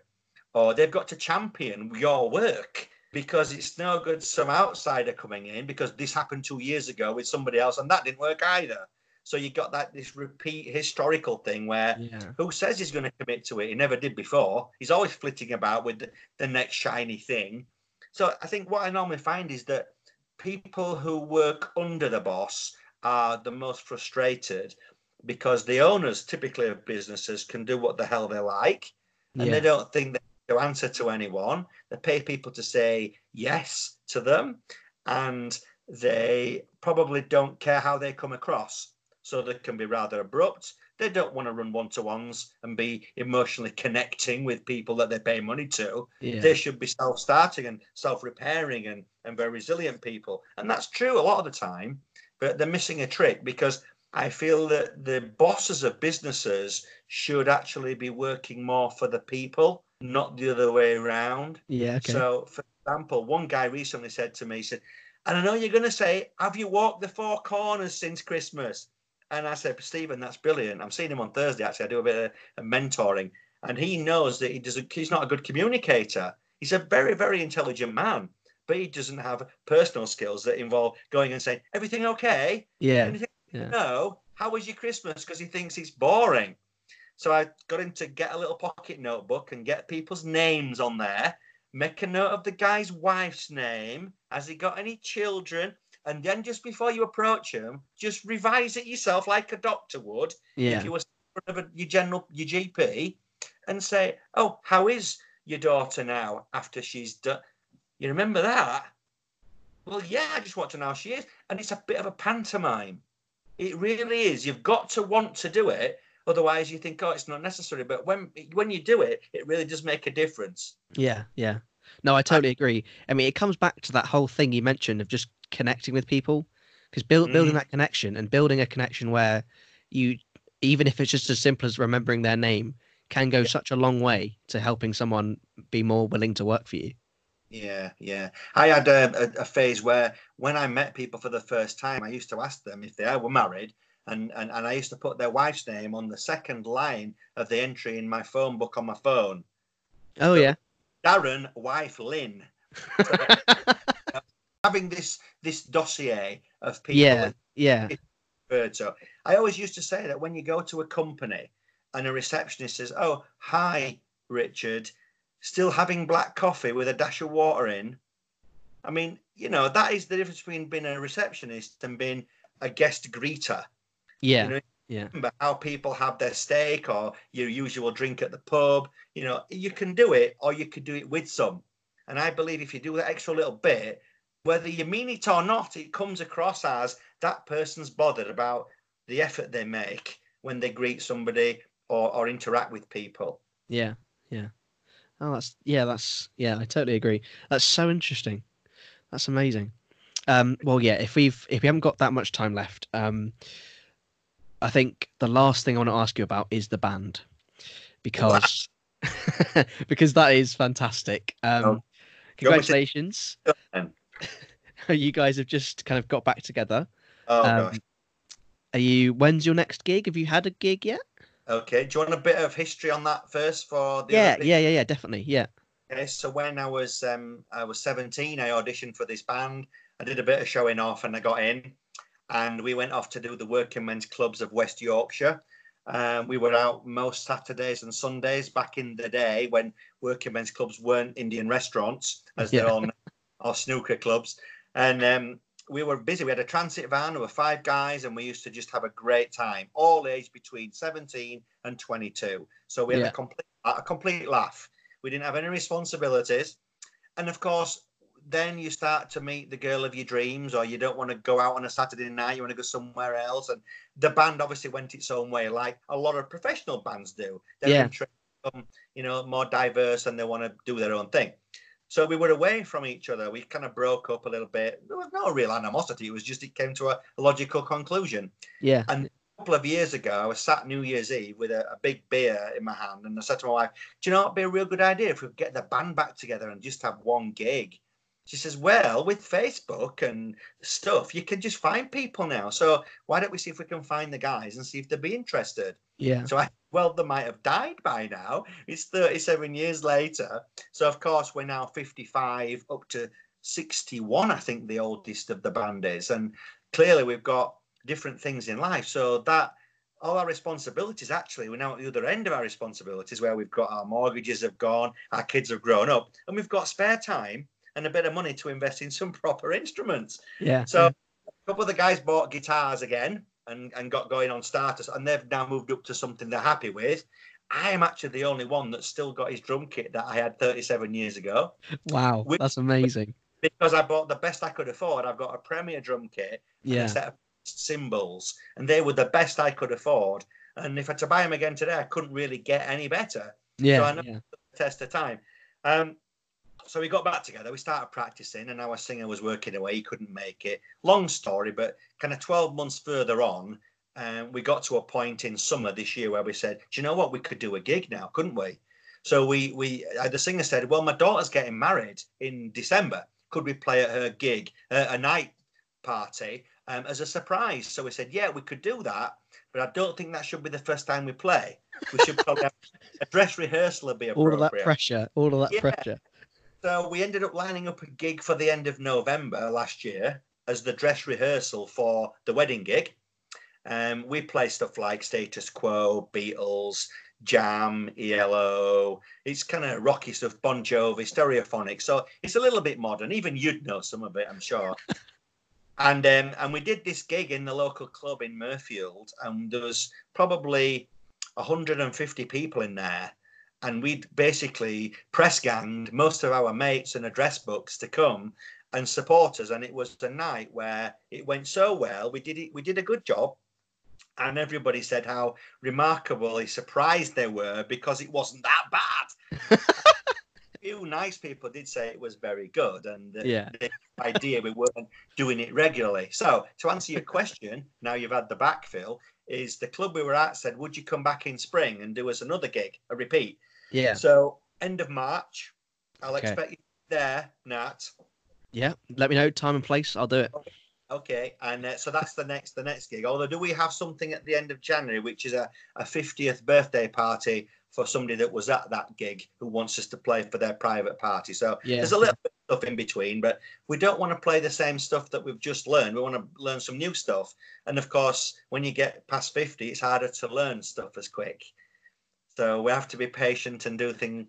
or they've got to champion your work because it's no good some outsider coming in because this happened two years ago with somebody else and that didn't work either. So you got that this repeat historical thing where Yeah. who says he's going to commit to it? He never did before. He's always flitting about with the, the next shiny thing. So I think what I normally find is that people who work under the boss are the most frustrated because the owners typically of businesses can do what the hell they like and yeah. they don't think they have to answer to anyone. They pay people to say yes to them and they probably don't care how they come across. So they can be rather abrupt. They don't want to run one to ones and be emotionally connecting with people that they pay money to. yeah. They should be self starting and self repairing and, and very resilient people. And that's true a lot of the time, but they're missing a trick because I feel that the bosses of businesses should actually be working more for the people, not the other way around. yeah, okay. So, for example, one guy recently said to me, he said, and I know you're going to say, Have you walked the four corners since Christmas? And I said, Stephen, that's brilliant. I'm seeing him on Thursday, actually. I do a bit of, mentoring. And he knows that he doesn't, he's not a good communicator. He's a very, very intelligent man, but he doesn't have personal skills that involve going and saying, Everything okay? yeah, Anything yeah. no, how was your Christmas? Because he thinks it's boring. So I got him to get a little pocket notebook and get people's names on there. Make a note of the guy's wife's name. Has he got any children? And then just before you approach him, just revise it yourself like a doctor would yeah. if you were in front of a, your general your GP and say, "Oh, how is your daughter now after she's done?" You remember that? Well, yeah, I just want to know how she is, and it's a bit of a pantomime. It really is. You've got to want to do it, otherwise you think, "Oh, it's not necessary." But when when you do it, it really does make a difference. Yeah, yeah. No, I totally agree. I mean, it comes back to that whole thing you mentioned of just connecting with people, because build, building Mm. that connection and building a connection where you, even if it's just as simple as remembering their name, can go such a long way to helping someone be more willing to work for you. Yeah, yeah. I had a, a, a phase where when I met people for the first time, I used to ask them if they were married, and, and, and I used to put their wife's name on the second line of the entry in my phone book on my phone. Oh yeah. Darren, wife Lynn. Having this this dossier of people yeah, that yeah, referred to. I always used to say that when you go to a company and a receptionist says, "Oh, hi, Richard, still having black coffee with a dash of water in." I mean, you know, that is the difference between being a receptionist and being a guest greeter. yeah, know, yeah, Remember how people have their steak or your usual drink at the pub. You know, you can do it or you could do it with some. And I believe if you do that extra little bit, whether you mean it or not, it comes across as that person's bothered about the effort they make when they greet somebody or, or interact with people. yeah, yeah. Oh, that's yeah, that's yeah. I totally agree. That's so interesting. That's amazing. Um, well, yeah. If we've if we haven't got that much time left, um, I think the last thing I want to ask you about is the band, because because that is fantastic. Um, Oh. To- congratulations. you guys have just kind of got back together. Oh, Um, gosh. Are you? When's your next gig? Have you had a gig yet? Okay. Do you want a bit of history on that first for the Yeah, yeah, yeah, yeah. Definitely. Yeah. Okay, so when I was um, I was 17, I auditioned for this band. I did a bit of showing off and I got in. And we went off to do the working men's clubs of West Yorkshire. Um, we were out most Saturdays and Sundays back in the day when working men's clubs weren't Indian restaurants, as yeah. they're on or snooker clubs. And um, we were busy. We had a transit van. There were five guys, and we used to just have a great time. All aged between 17 and 22. So we had yeah. a complete a complete laugh. We didn't have any responsibilities, and of course, then you start to meet the girl of your dreams, or you don't want to go out on a Saturday night. You want to go somewhere else. And the band obviously went its own way, like a lot of professional bands do. They're yeah. you know, more diverse, and they want to do their own thing. So we were away from each other. We kind of broke up a little bit. There was no real animosity. It was just it came to a, logical conclusion. Yeah. And a couple of years ago, I was sat New Year's Eve with a, a big beer in my hand, and I said to my wife, "Do you know it'd be a real good idea if we could get the band back together and just have one gig?" She says, Well, with Facebook and stuff, you can just find people now. So why don't we see if we can find the guys and see if they'd be interested? Yeah. So I, well, they might have died by now. It's 37 years later. So, of course, we're now 55 up to 61, I think the oldest of the band is. And clearly we've got different things in life. So that all our responsibilities actually we're now at the other end of our responsibilities where we've got our mortgages have gone our kids have grown up and we've got spare time and a bit of money to invest in some proper instruments. Yeah. So a couple of the guys bought guitars again and, and got going on starters, and they've now moved up to something they're happy with. I am actually the only one that's still got his drum kit that I had 37 years ago. Wow, which, that's amazing. Because I bought the best I could afford. I've got a Premier drum kit, yeah. a set of cymbals, and they were the best I could afford. And if I had to buy them again today, I couldn't really get any better. Yeah, so I know yeah. the test of time. Um, so we got back together. We started practicing, and our singer was working away. He couldn't make it. Long story, but kind of 12 months further on, um, we got to a point in summer this year where we said, "Do you know what? We could do a gig now, couldn't we?" So we we uh, the singer said, "Well, my daughter's getting married in December. Could we play at her gig, uh, a night party, um, as a surprise?" So we said, "Yeah, we could do that." But I don't think that should be the first time we play. We should probably have a dress rehearsal would be appropriate. All of that pressure, all of that yeah. pressure. So we ended up lining up a gig for the end of November last year as the dress rehearsal for the wedding gig. Um, we play stuff like Status Quo, Beatles, Jam, ELO. It's kind of rocky stuff, Bon Jovi, Stereophonic. So it's a little bit modern. Even you'd know some of it, I'm sure. and um, and we did this gig in the local club in Mirfield, and there was probably 150 people in there and we'd basically press ganged most of our mates and address books to come and support us. And it was a night where it went so well. We did it. We did a good job, and everybody said how remarkably surprised they were because it wasn't that bad. few nice people did say it was very good, and yeah. the idea we weren't doing it regularly. So to answer your question, now you've had the backfill. Is the club we were at said, Would you come back in spring and do us another gig, a repeat? Yeah. So end of March, I'll okay. expect you there, Nat. Yeah. Let me know time and place. I'll do it. Okay, and uh, so that's the next the next gig. Although, do we have something at the end of January, which is a a fiftieth birthday party for somebody that was at that gig who wants us to play for their private party? So yeah. there's a little bit of stuff in between, but we don't want to play the same stuff that we've just learned. We want to learn some new stuff, and of course, when you get past fifty, it's harder to learn stuff as quick. So we have to be patient and do things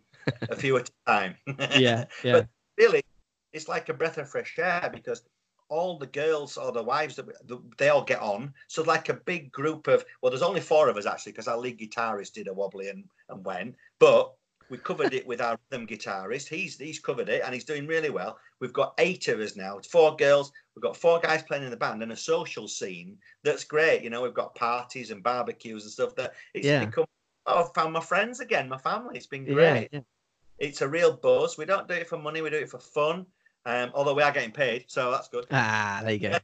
a few at a time. yeah, yeah. But really, it's like a breath of fresh air because all the girls or the wives that they all get on. So like a big group of well, there's only four of us actually because our lead guitarist did a wobbly and and went, but we covered it with our rhythm guitarist. He's he's covered it and he's doing really well. We've got eight of us now. It's four girls. We've got four guys playing in the band and a social scene that's great. You know, we've got parties and barbecues and stuff that it's yeah. become I've found my friends again, my family. It's been great. Yeah, yeah. It's a real buzz. We don't do it for money. We do it for fun. Um, although we are getting paid, so that's good. Ah, there you go.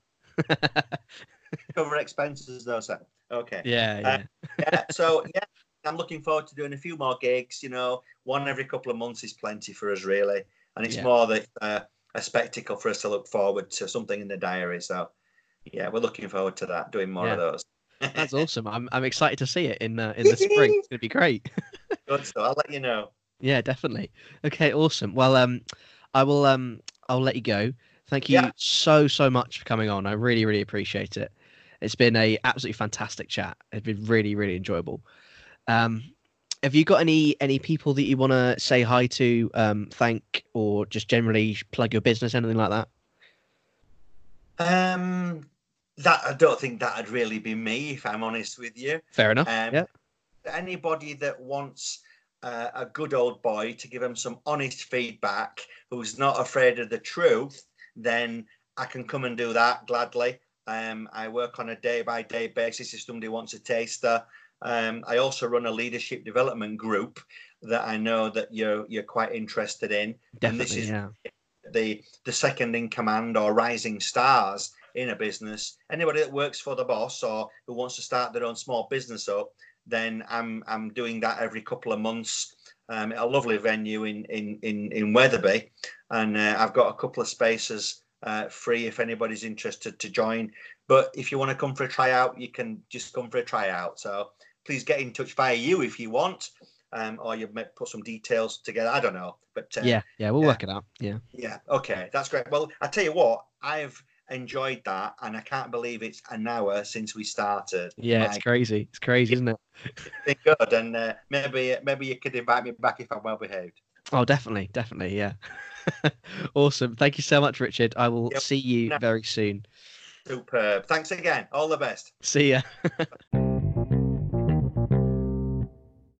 Cover expenses though, so okay. Yeah, yeah. Uh, yeah. So yeah, I'm looking forward to doing a few more gigs. You know, one every couple of months is plenty for us, really, and it's yeah. more that uh, a spectacle for us to look forward to, something in the diary. So yeah, we're looking forward to that, doing more yeah. of those. That's awesome. I'm I'm excited to see it in uh, in the spring. It's gonna be great. Good. So I'll let you know. Yeah, definitely. Okay, awesome. Well, um, I will um, I'll let you go. Thank you yeah. so so much for coming on. I really really appreciate it. It's been a absolutely fantastic chat. It's been really, really enjoyable. Um, have you got any any people that you want to say hi to, um, thank, or just generally plug your business, anything like that? Um, that I don't think that'd really be me, if I'm honest with you. Fair enough. Um, yeah. Anybody that wants uh, a good old boy to give him some honest feedback, who's not afraid of the truth, then I can come and do that gladly. Um, I work on a day by day basis if somebody wants a taster. Um, I also run a leadership development group that I know that you're you're quite interested in. Definitely, and this is yeah. the the second in command or rising stars in a business. Anybody that works for the boss or who wants to start their own small business up, then I'm I'm doing that every couple of months. Um, a lovely venue in in in, in Wetherby, and uh, I've got a couple of spaces uh, free if anybody's interested to join. But if you want to come for a tryout, you can just come for a tryout. So please get in touch via you if you want. Um, or you might put some details together. I don't know, but uh, yeah, yeah, we'll yeah. work it out. Yeah, yeah, okay, that's great. Well, I tell you what, I've enjoyed that, and I can't believe it's an hour since we started. Yeah, it's crazy. It's crazy, isn't it? It's good, and uh, maybe maybe you could invite me back if I'm well behaved. Oh, definitely, definitely, yeah. awesome. Thank you so much, Richard. I will yep. see you very soon. Superb. Thanks again. All the best. See ya.